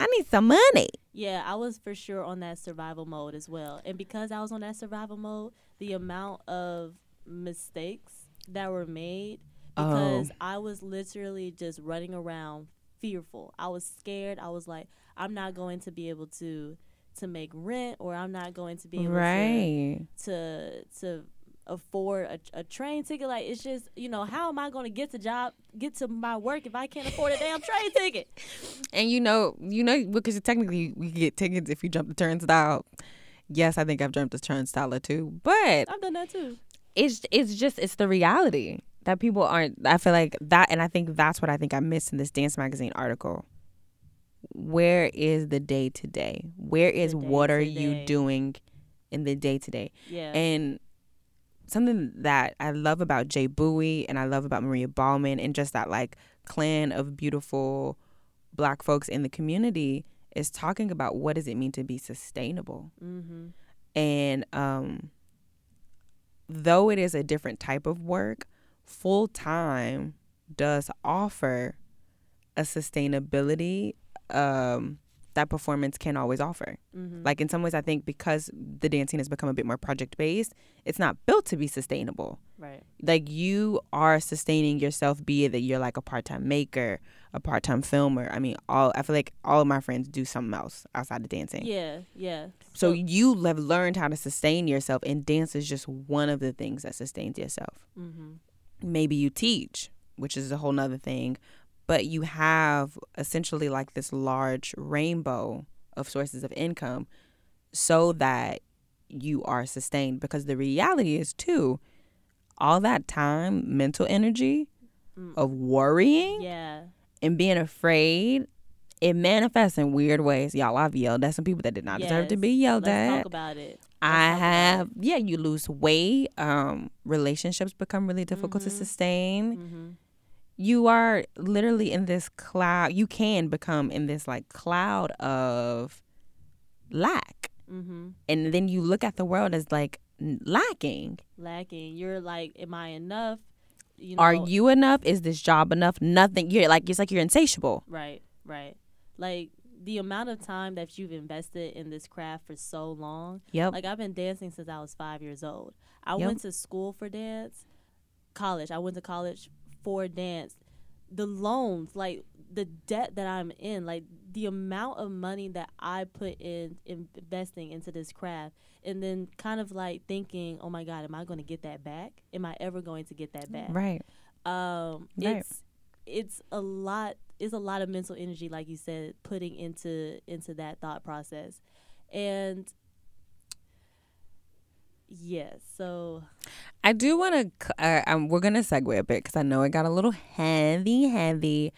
I need some money. Yeah, I was for sure on that survival mode as well. And because I was on that survival mode, the amount of mistakes that were made because I was literally just running around fearful. I was scared. I was like, I'm not going to be able to to make rent or I'm not going to be able right. to to to afford a, a train ticket like it's just you know how am i going to get to job get to my work if i can't afford a damn train ticket And you know, you know, because technically we get tickets if you jump the turnstile. Yes, I think I've jumped the turnstile too, but i've done that too it's it's just it's the reality that people aren't i feel like that and i think that's what i think i missed in this dance magazine article where is the day to day where is what are you doing in the day to day Yeah. and something that i love about jay bowie and i love about maria Bauman and just that like clan of beautiful black folks in the community is talking about what does it mean to be sustainable mm-hmm. and um though it is a different type of work full time does offer a sustainability um that performance can always offer Mm-hmm. like in some ways i think because the dancing has become a bit more project based it's not built to be sustainable right. like you are sustaining yourself be it that you're like a part-time maker a part-time filmer i mean all i feel like all of my friends do something else outside of dancing Yeah. Yeah. so you have learned how to sustain yourself, and dance is just one of the things that sustains yourself. Mm-hmm. Maybe you teach, which is a whole nother thing, but you have essentially like this large rainbow of sources of income so that you are sustained. Because the reality is, too, all that time, mental energy Mm. of worrying Yeah. and being afraid. It manifests in weird ways. Y'all, I've yelled at some people that did not deserve to be yelled Let's at. talk about it. I have, yeah, you lose weight. Um, relationships become really difficult to Mhm. sustain. Mm-hmm. You are literally in this cloud. You can become in this like cloud of lack, Mm-hmm. and then you look at the world as like lacking. Lacking. You're like, am I enough? You know, Are you enough? Is this job enough? Nothing. You're like it's like you're insatiable. Right, right. Like the amount of time that you've invested in this craft for so long. Yep. Like I've been dancing since I was five years old. I Yep. went to school for dance, college. I went to college for dance. The loans, like the debt that I'm in, like the amount of money that I put in investing into this craft, and then kind of like thinking, oh my God, am I going to get that back? Am I ever going to get that back? right. um Right. it's it's a lot it's a lot of mental energy like you said putting into into that thought process and yes so I do want to. Uh, um, we're gonna segue a bit because I know it got a little heavy, heavy.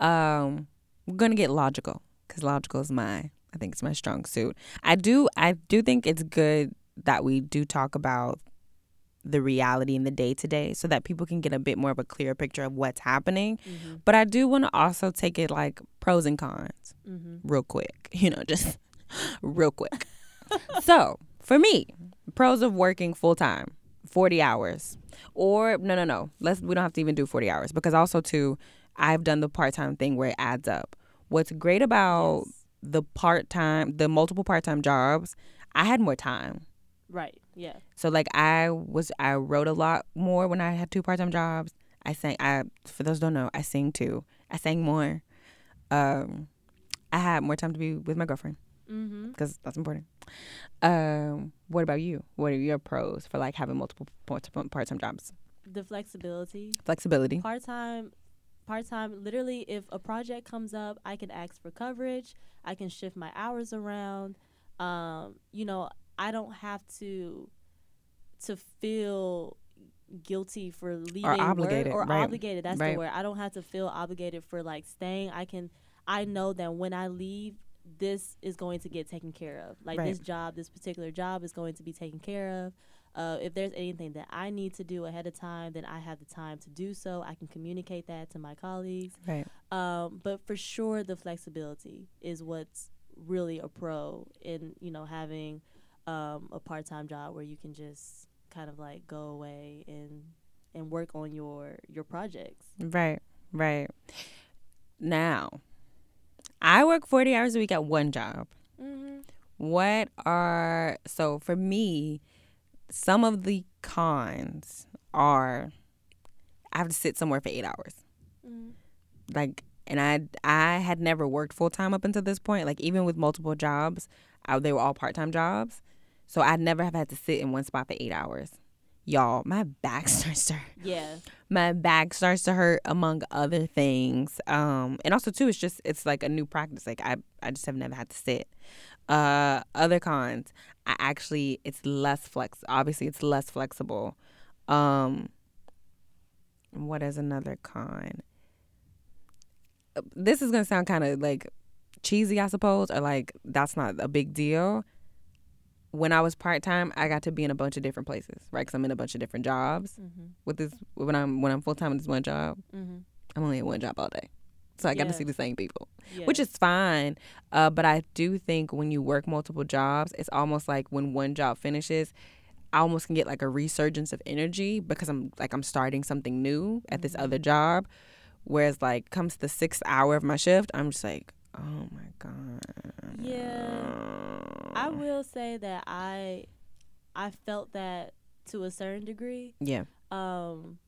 Um, we're gonna get logical because logical is my. I think it's my strong suit. I do. I do think it's good that we do talk about the reality in the day to day, so that people can get a bit more of a clearer picture of what's happening. mm-hmm, But I do want to also take it like pros and cons mm-hmm. real quick. You know, just real quick. so for me, pros of working full time, forty hours, or no, no, no. Let's we don't have to even do forty hours because also too, I've done the part time thing where it adds up. What's great about Yes. the part time, the multiple part time jobs, I had more time. right yeah So like I was, I wrote a lot more when I had two part time jobs. I sang. I for those who don't know, I sing too. I sang more. Um, I had more time to be with my girlfriend mm-hmm. because that's important. Um, what about you? What are your pros for like having multiple part time jobs? the flexibility Flexibility. part-time part-time literally if a project comes up i can ask for coverage i can shift my hours around um, you know i don't have to to feel guilty for leaving work obligated, or right, obligated that's right. the word i don't have to feel obligated for like staying i can i know that when i leave this is going to get taken care of like Right. this job this particular job is going to be taken care of uh, if there's anything that I need to do ahead of time, then I have the time to do so. I can communicate that to my colleagues. Right. Um, but for sure, the flexibility is what's really a pro in you know having um, a part-time job where you can just kind of like go away and and work on your your projects. Right. Right. Now, I work forty hours a week at one job. Mm-hmm. What are so for me? Some of the cons are I have to sit somewhere for eight hours. Mm-hmm. like and I I had never worked full time up until this point. Like even with multiple jobs, I, they were all part time jobs, so I'd never have had to sit in one spot for eight hours. Y'all, my back starts to hurt. Yeah. my back starts to hurt among other things. Um, and also too, it's just it's like a new practice. Like I I just have never had to sit. Uh, other cons, I actually it's less flex. Obviously, it's less flexible. Um, what is another con? This is gonna sound kind of like cheesy, I suppose, or like that's not a big deal. When I was part time, I got to be in a bunch of different places, right? Because I'm in a bunch of different jobs. Mm-hmm. With this, when I'm when I'm full time with this one job, Mm-hmm. I'm only at one job all day, so I got to see the same people which is fine. Uh, but I do think when you work multiple jobs, it's almost like when one job finishes, I almost can get like a resurgence of energy because I'm like I'm starting something new at this Mhm. other job. Whereas like comes the sixth hour of my shift, I'm just like, oh my god. Yeah. I will say that I I felt that to a certain degree. Yeah. Um,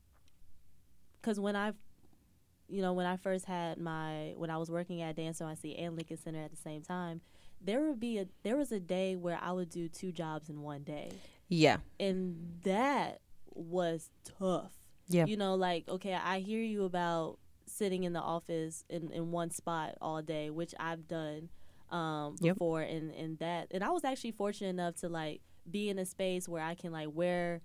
because when I, you know, when I first had my when I was working at Dance NYC and Lincoln Center at the same time, there would be a there was a day where I would do two jobs in one day, Yeah. and that was tough. Yeah. You know, like okay, I hear you about sitting in the office in, in one spot all day, which I've done um Yep. before and, and that and I was actually fortunate enough to like be in a space where I can like wear,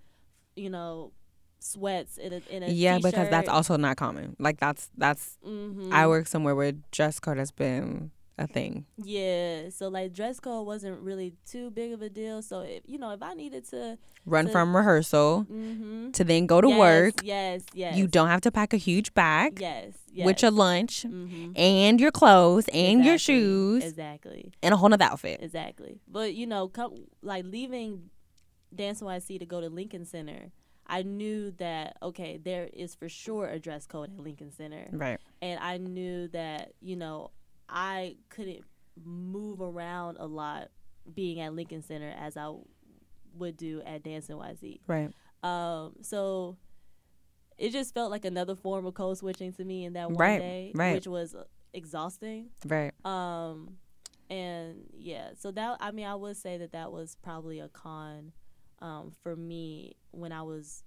you know, sweats in a in a Yeah, because that's also not common. Like that's that's Mhm. I work somewhere where dress code has been a thing. Yeah, so like dress code wasn't really too big of a deal. So if you know if I needed to, Run So- from rehearsal mm-hmm. to then go to yes, work. Yes, yes. You don't have to pack a huge bag Yes, yes. with your lunch mm-hmm. and your clothes and your shoes Exactly. and a whole nother outfit. Exactly. But you know, come like leaving Dance NYC to go to Lincoln Center, I knew that okay, there is for sure a dress code at Lincoln Center, Right. and I knew that you know I couldn't move around a lot being at Lincoln Center as I would do at Dance NYC. Right. Um, so it just felt like another form of code switching to me in that one Right, day, right. which was exhausting. Right. Um, and yeah, so that I mean, I would say that that was probably a con, um, for me when I was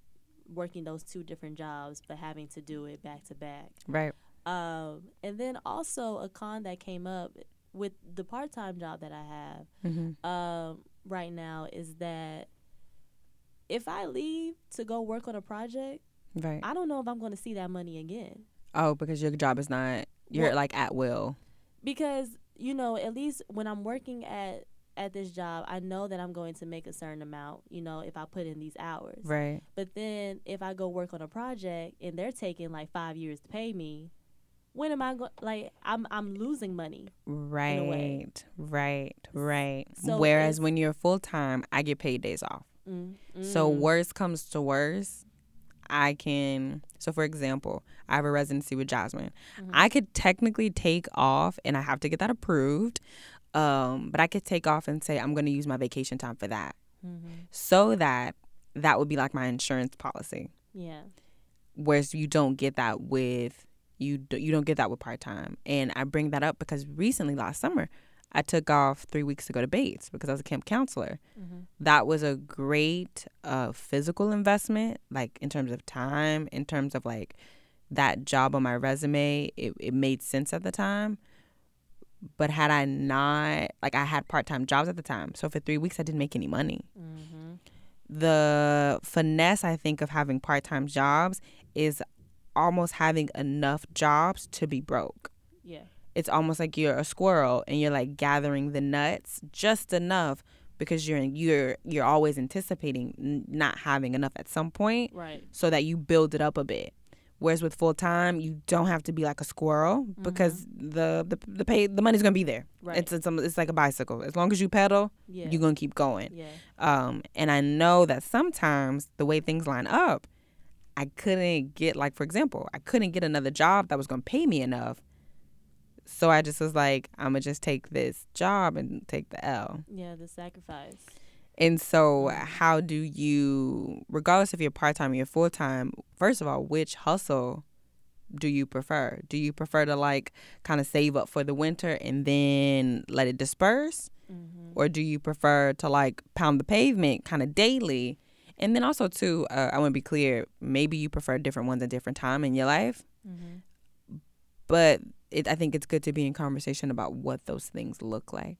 working those two different jobs, but having to do it back to back. Right. Um, and then also a con that came up with the part time job that I have Mm-hmm. um, right now is that if I leave to go work on a project, Right. I don't know if I'm going to see that money again. Oh, because your job is not you're Well- like at will. because you know at least when i'm working at at this job i know that i'm going to make a certain amount you know if i put in these hours Right. but then if i go work on a project and they're taking like five years to pay me when am i going like i'm i'm losing money Right. Right. Right. So Whereas when you're full time, I get paid days off. mm. So worst comes to worst, I can. So for example, I have a residency with Jasmine. Mhm. I could technically take off, and I have to get that approved. Um, but I could take off and say I'm going to use my vacation time for that, Mhm. so that that would be like my insurance policy. yeah Whereas you don't get that with you. do- You don't get that with part time. And I bring that up because recently, last summer, I took off three weeks to go to Bates because I was a camp counselor. Mhm. that was a great uh, physical investment, like in terms of time, in terms of like that job on my resume. It, it made sense at the time. But had I not, like, I had part time jobs at the time. So for three weeks, I didn't make any money. Mhm. The finesse, I think, of having part time jobs is almost having enough jobs to be broke. Yeah. It's almost like you're a squirrel and you're like gathering the nuts just enough because you're you're you're always anticipating not having enough at some point right. so that you build it up a bit. Whereas with full time you don't have to be like a squirrel because the the the pay the money's going to be there. Right. It's it's, it's like a bicycle. As long as you pedal yeah. you're going to keep going. Yeah. Um and i know that sometimes the way things line up i couldn't get like for example i couldn't get another job that was going to pay me enough. So i just was like i'm gonna just take this job and take the l. Yeah the sacrifice. And so how do you regardless if you're part-time or you're full-time first of all which hustle do you prefer? Do you prefer to like kind of save up for the winter and then let it disperse? Mm-hmm. or do you prefer to like pound the pavement kind of daily and then also too uh, i want to be clear maybe you prefer different ones at different time in your life Mm-hmm. but it, i think it's good to be in conversation about what those things look like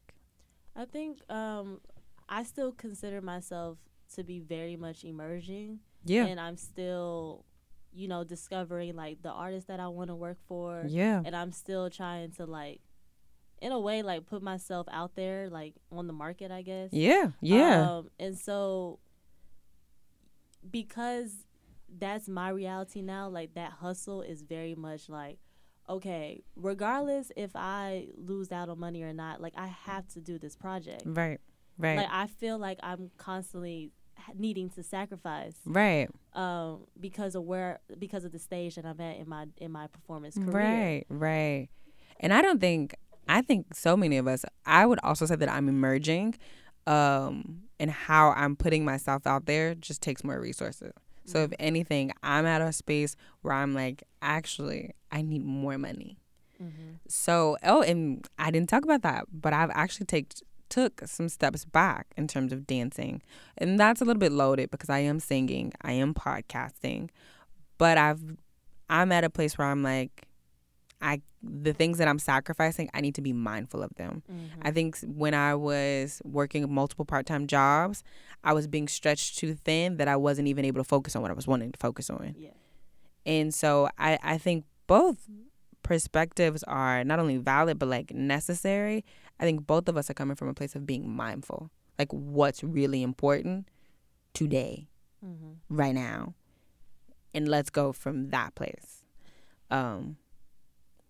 I think um, I still consider myself to be very much emerging Yeah. and I'm still, you know, discovering like the artists that I want to work for, Yeah. and I'm still trying to like, in a way, like put myself out there, like on the market, I guess. Yeah. Yeah. Um, and so, because that's my reality now, like that hustle is very much like, okay, regardless if I lose out on money or not, like I have to do this project. right. Right. Like I feel like I'm constantly needing to sacrifice right. um because of where because of the stage that I'm at in my in my performance career. Right, right. And I don't think I think so many of us I would also say that I'm emerging um and how I'm putting myself out there just takes more resources. So if anything, I'm at a space where I'm like, actually, I need more money. Mm-hmm. So, oh, and I didn't talk about that, but I've actually take took some steps back in terms of dancing. And that's a little bit loaded because I am singing, I am podcasting, but I've I'm at a place where I'm like I the things that I'm sacrificing, I need to be mindful of them. Mm-hmm. I think when I was working multiple part-time jobs, I was being stretched too thin that I wasn't even able to focus on what I was wanting to focus on. Yeah. And so I, I think both perspectives are not only valid but like necessary. I think both of us are coming from a place of being mindful. Like what's really important today, Mm-hmm. right now. And let's go from that place. Um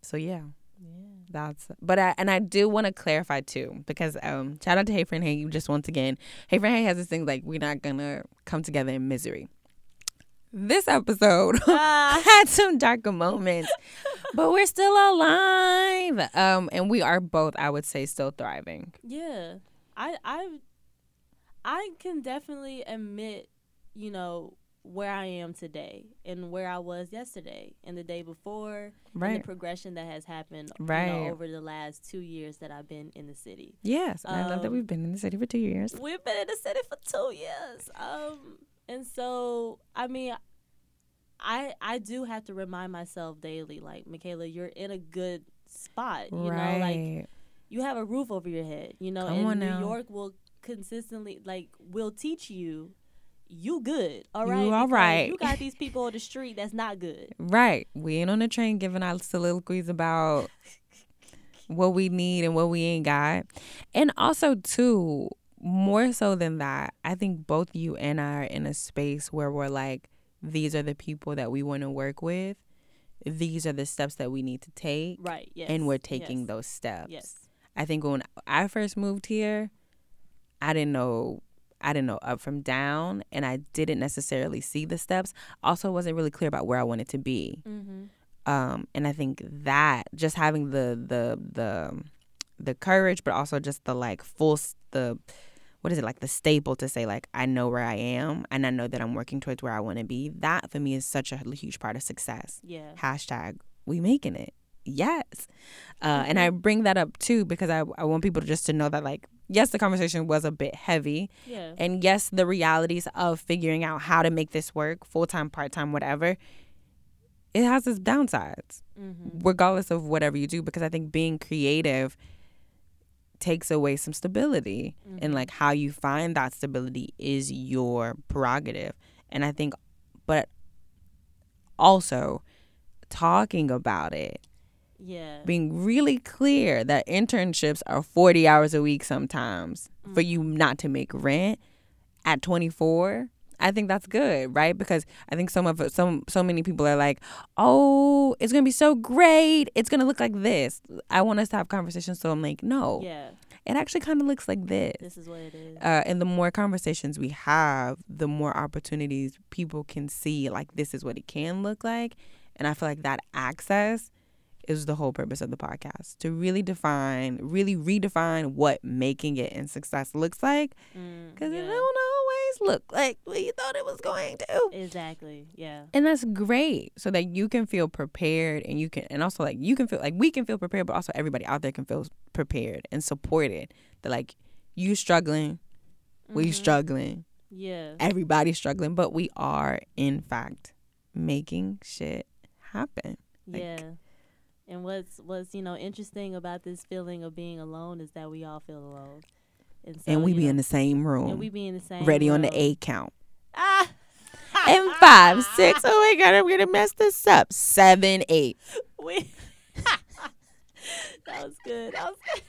so yeah, Yeah. that's but I and I do want to clarify too because um shout out to Hey Friend Hey you just once again Hey Friend Hey has this thing like we're not gonna come together in misery. This episode Ah. had some darker moments, but we're still alive. Um, and we are both, I would say, still thriving. Yeah, I I I can definitely admit, you know, where I am today and where I was yesterday and the day before, and Right. the progression that has happened, you Right. know, over the last two years that I've been in the city. Yes, and I love that Um, we've been in the city for two years. We've been in the city for two years, um, and so I mean, I I do have to remind myself daily, like Michaela, you're in a good spot. You know, like you have a roof over your head, you know, Come and New now. York will consistently like will teach you you good, all right? You all right. You got these people on the street that's not good. Right. We ain't on the train giving out soliloquies about what we need and what we ain't got. And also, too, more so than that, I think both you and I are in a space where we're like, these are the people that we want to work with. These are the steps that we need to take. Right. Yes. And we're taking yes, those steps. Yes. I think when I first moved here, I didn't know I didn't know up from down and I didn't necessarily see the steps. Also wasn't really clear about where I wanted to be. Mm-hmm. Um and I think that just having the the the the courage but also just the like full the what is it like the staple to say like I know where I am and I know that I'm working towards where I want to be. That for me is such a huge part of success Yeah. hashtag we making it yes uh, and i bring that up too because I, I want people just to know that like yes the conversation was a bit heavy Yeah. and yes the realities of figuring out how to make this work full-time part-time whatever it has its downsides Mm-hmm. regardless of whatever you do because i think being creative takes away some stability and like how you find that stability is your prerogative and i think but also talking about it Yeah. being really clear that internships are 40 hours a week sometimes for you not to make rent at 24 I think that's good, right? Because I think some of some so many people are like, "Oh, it's gonna be so great. It's gonna look like this." I want us to have conversations, so I'm like, "No, Yeah. it actually kind of looks like this." This is what it is. uh, and the more conversations we have, the more opportunities people can see like this is what it can look like. And I feel like that access is the whole purpose of the podcast to really define, really redefine what making it and success looks like. Mm, Because it yeah. don't always look like what you thought it was going to. Exactly. Yeah. And that's great so that you can feel prepared and you can, and also like you can feel like we can feel prepared, but also everybody out there can feel prepared and supported. That like you struggling, we Mhm. struggling, Yeah. everybody's struggling, but we are in fact making shit happen. like- yeah. And what's what's you know interesting about this feeling of being alone is that we all feel alone, and so and we be know, in the same room, and we be in the same ready on the room. A count. Ah. and five, six. Oh my god, I'm gonna mess this up. Seven, eight. We that was good. That was good.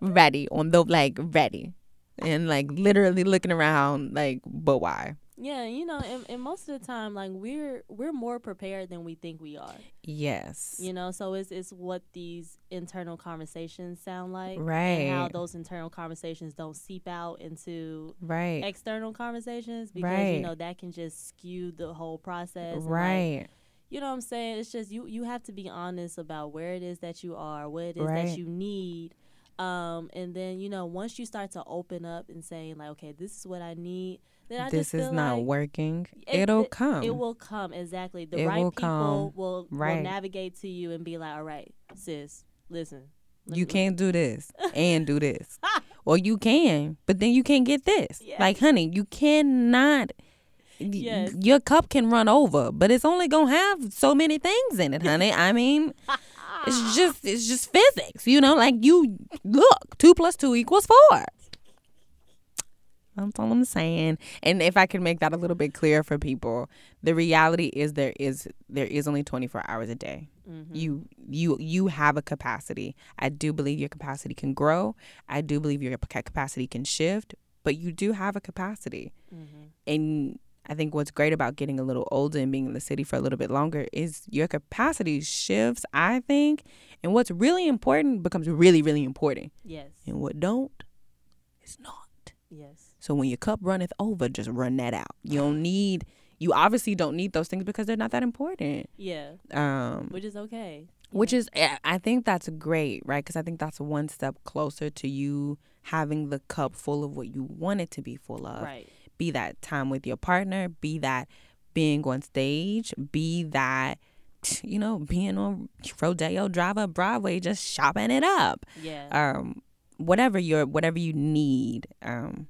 Ready on the like ready, and like literally looking around like, but why? Yeah, you know, and, and most of the time, like we're we're more prepared than we think we are. Yes. You know, so it's it's what these internal conversations sound like, Right. And how those internal conversations don't seep out into Right. external conversations because Right. you know that can just skew the whole process. and, like, Right. you know what I'm saying? It's just you you have to be honest about where it is that you are, what it is Right. that you need. Um, and then you know once you start to open up and saying like, okay, this is what I need, then this is not like working. it- It'll come. It will come exactly. The It right will people come. will Right. will navigate to you and be like, all right, sis, listen. you can't do this and do this. Well, you can, but then you can't get this. Yeah. Like, honey, you cannot. Yes. Your cup can run over, but it's only gonna have so many things in it, honey. I mean, it's just it's just physics, you know. Like you look, two plus two equals four. That's all I'm saying. And if I can make that a little bit clearer for people, the reality is there is there is only 24 hours a day. Mhm. You you you have a capacity. I do believe your capacity can grow. I do believe your capacity can shift, but you do have a capacity. Mhm. And I think what's great about getting a little older and being in the city for a little bit longer is your capacity shifts, I think, and what's really important becomes really really important. Yes. And what don't is not. Yes. So when your cup runneth over, just run that out. You don't need you obviously don't need those things because they're not that important. Yeah. Um Which is okay. which is I I think that's great, right? Because I think that's one step closer to you having the cup full of what you want it to be full of. right. Be that time with your partner, be that being on stage, be that you know being on Rodeo Drive Up Broadway, just shopping it up. Yeah. Um, whatever your whatever you need, um,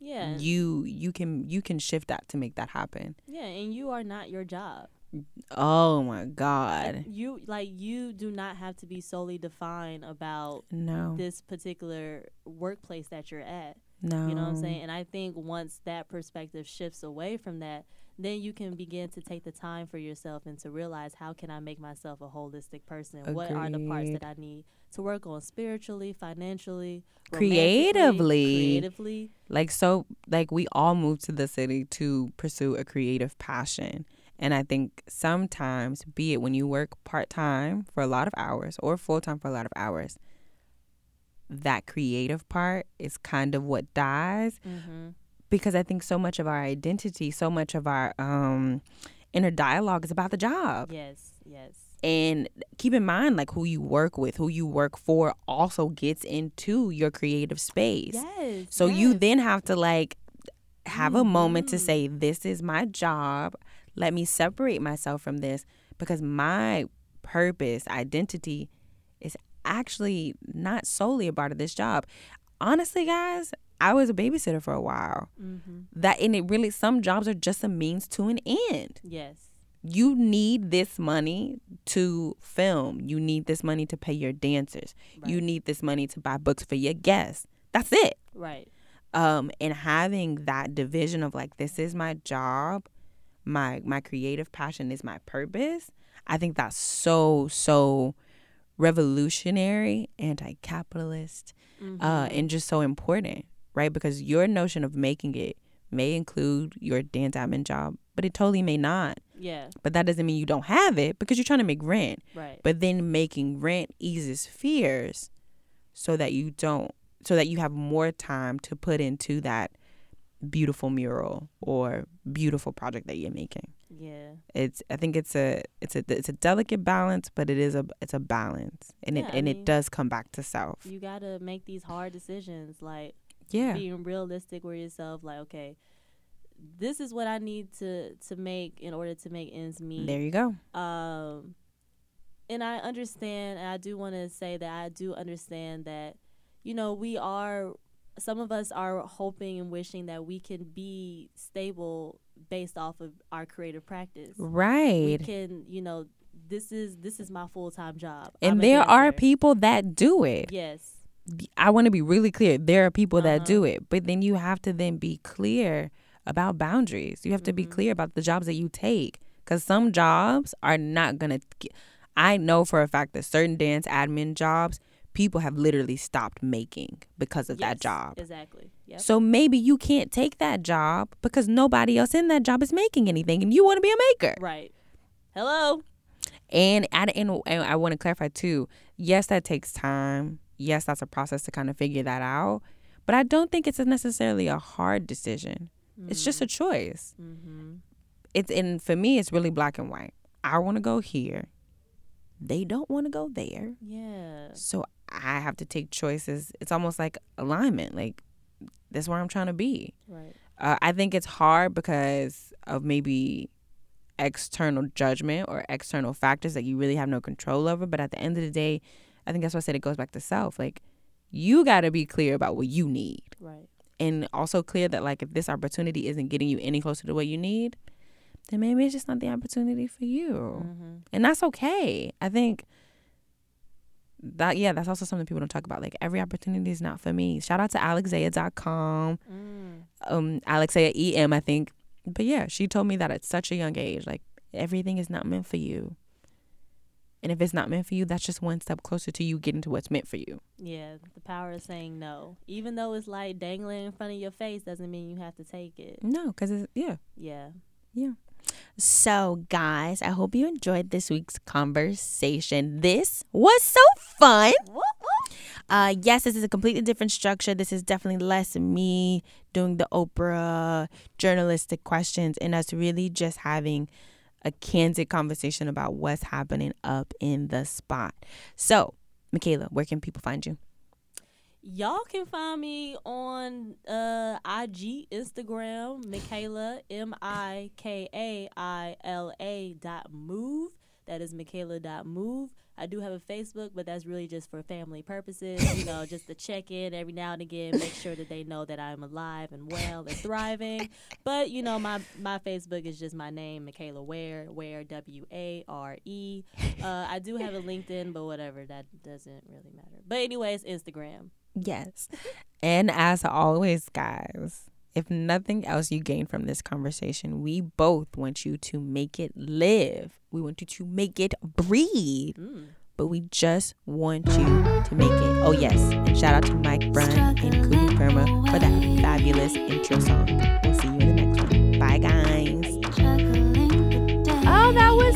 yeah. you you can you can shift that to make that happen. yeah. And you are not your job. Oh my God, You like you do not have to be solely defined about no, this particular workplace that you're at. no, You know what I'm saying? And I think once that perspective shifts away from that, then you can begin to take the time for yourself and to realize how can I make myself a holistic person? What are the parts that I need to work on spiritually, financially, Creatively. creatively? like so like we all move to the city to pursue a creative passion and i think sometimes be it when you work part-time for a lot of hours or full-time for a lot of hours that creative part is kind of what dies Mm-hmm. Because i think so much of our identity so much of our um inner dialogue is about the job Yes, yes. and keep in mind like who you work with who you work for also gets into your creative space Yes. so you then have to like have a moment to Mhm. say, this is my job. Let me separate myself from this because my purpose, identity is actually not solely a part of this job. Honestly, guys, I was a babysitter for a while. Mhm. That and it really some jobs are just a means to an end. Yes. You need this money to film. You need this money to pay your dancers. You need this money to buy books for your guests. That's it Right. um and having that division of like this is my job my my creative passion is my purpose i think that's so so revolutionary anti-capitalist uh and just so important right because your notion of making it may include your dance admin job but it totally may not Yeah. but that doesn't mean you don't have it because you're trying to make rent Right. but then making rent eases fears so that you don't so that you have more time to put into that beautiful mural or beautiful project that you're making yeah. it's i think it's a it's a it's a delicate balance but it is a it's a balance and Yeah, it I and mean- it does come back to self You got to make these hard decisions like yeah. being realistic with yourself like okay this is what i need to to make in order to make ends meet. There you go. Um and i understand and i do want to say that i do understand that you know we are some of us are hoping and wishing that we can be stable based off of our creative practice. We right. can you know this is this is my full-time job. And I'm there are people that do it. Yes I want to be really clear. There are people that Uh-huh. do it, but then you have to then be clear about boundaries. You have to be Mhm. clear about the jobs that you take because some jobs are not going to. I know for a fact that certain dance admin jobs, people have literally stopped making because of that job. Exactly. Yep. So maybe you can't take that job because nobody else in that job is making anything and you want to be a maker. Right. Hello. And, and, and and I want to clarify too. Yes, that takes time. Yes, that's a process to kind of figure that out. But I don't think it's necessarily a hard decision. It's just a choice. Mm-hmm. It's and for me, it's really black and white. I want to go here. They don't want to go there. Yeah. So I have to take choices. It's almost like alignment. Like that's where I'm trying to be. Right. Uh, I think it's hard because of maybe external judgment or external factors that you really have no control over. But at the end of the day, I think that's why I said it goes back to self. Like you got to be clear about what you need Right. and also clear that like if this opportunity isn't getting you any closer to what you need, then maybe it's just not the opportunity for you. Mm-hmm. And that's okay. I think that yeah, that's also something people don't talk about. Like every opportunity is not for me. Shout out to alexea.com. Mm. Um Alexea EM, I think. But yeah, she told me that at such a young age, like everything is not meant for you. And if it's not meant for you, that's just one step closer to you getting to what's meant for you. Yeah. The power of saying no, even though it's like dangling in front of your face, doesn't mean you have to take it. No, because it's yeah. Yeah. So, guys, I hope you enjoyed this week's conversation. This was so fun. Uh, yes, this is a completely different structure. This is definitely less me doing the Oprah journalistic questions and us really just having a candid conversation about what's happening up in the spot. So, Mikaila, where can people find you? Y'all can find me on uh IG, Instagram, Mikaila M I K A I L A dot move. That is Mikaila dot move. I do have a Facebook, but that's really just for family purposes. You know, just to check in every now and again, make sure that they know that I'm alive and well and thriving. But you know, my my Facebook is just my name, Mikaila Ware, Ware W A R E. Uh, I do have a LinkedIn, but whatever, that doesn't really matter. But anyways, Instagram. Yes. and as always, guys, if nothing else you gain from this conversation, we both want you to make it live. We want you to make it breathe. Mm. But we just want you to make it. Oh, yes. And shout out to Mike Brun and Kulu Perma for that fabulous intro song. We'll see you in the next one. Bye, guys. Juggling the day. Oh, that was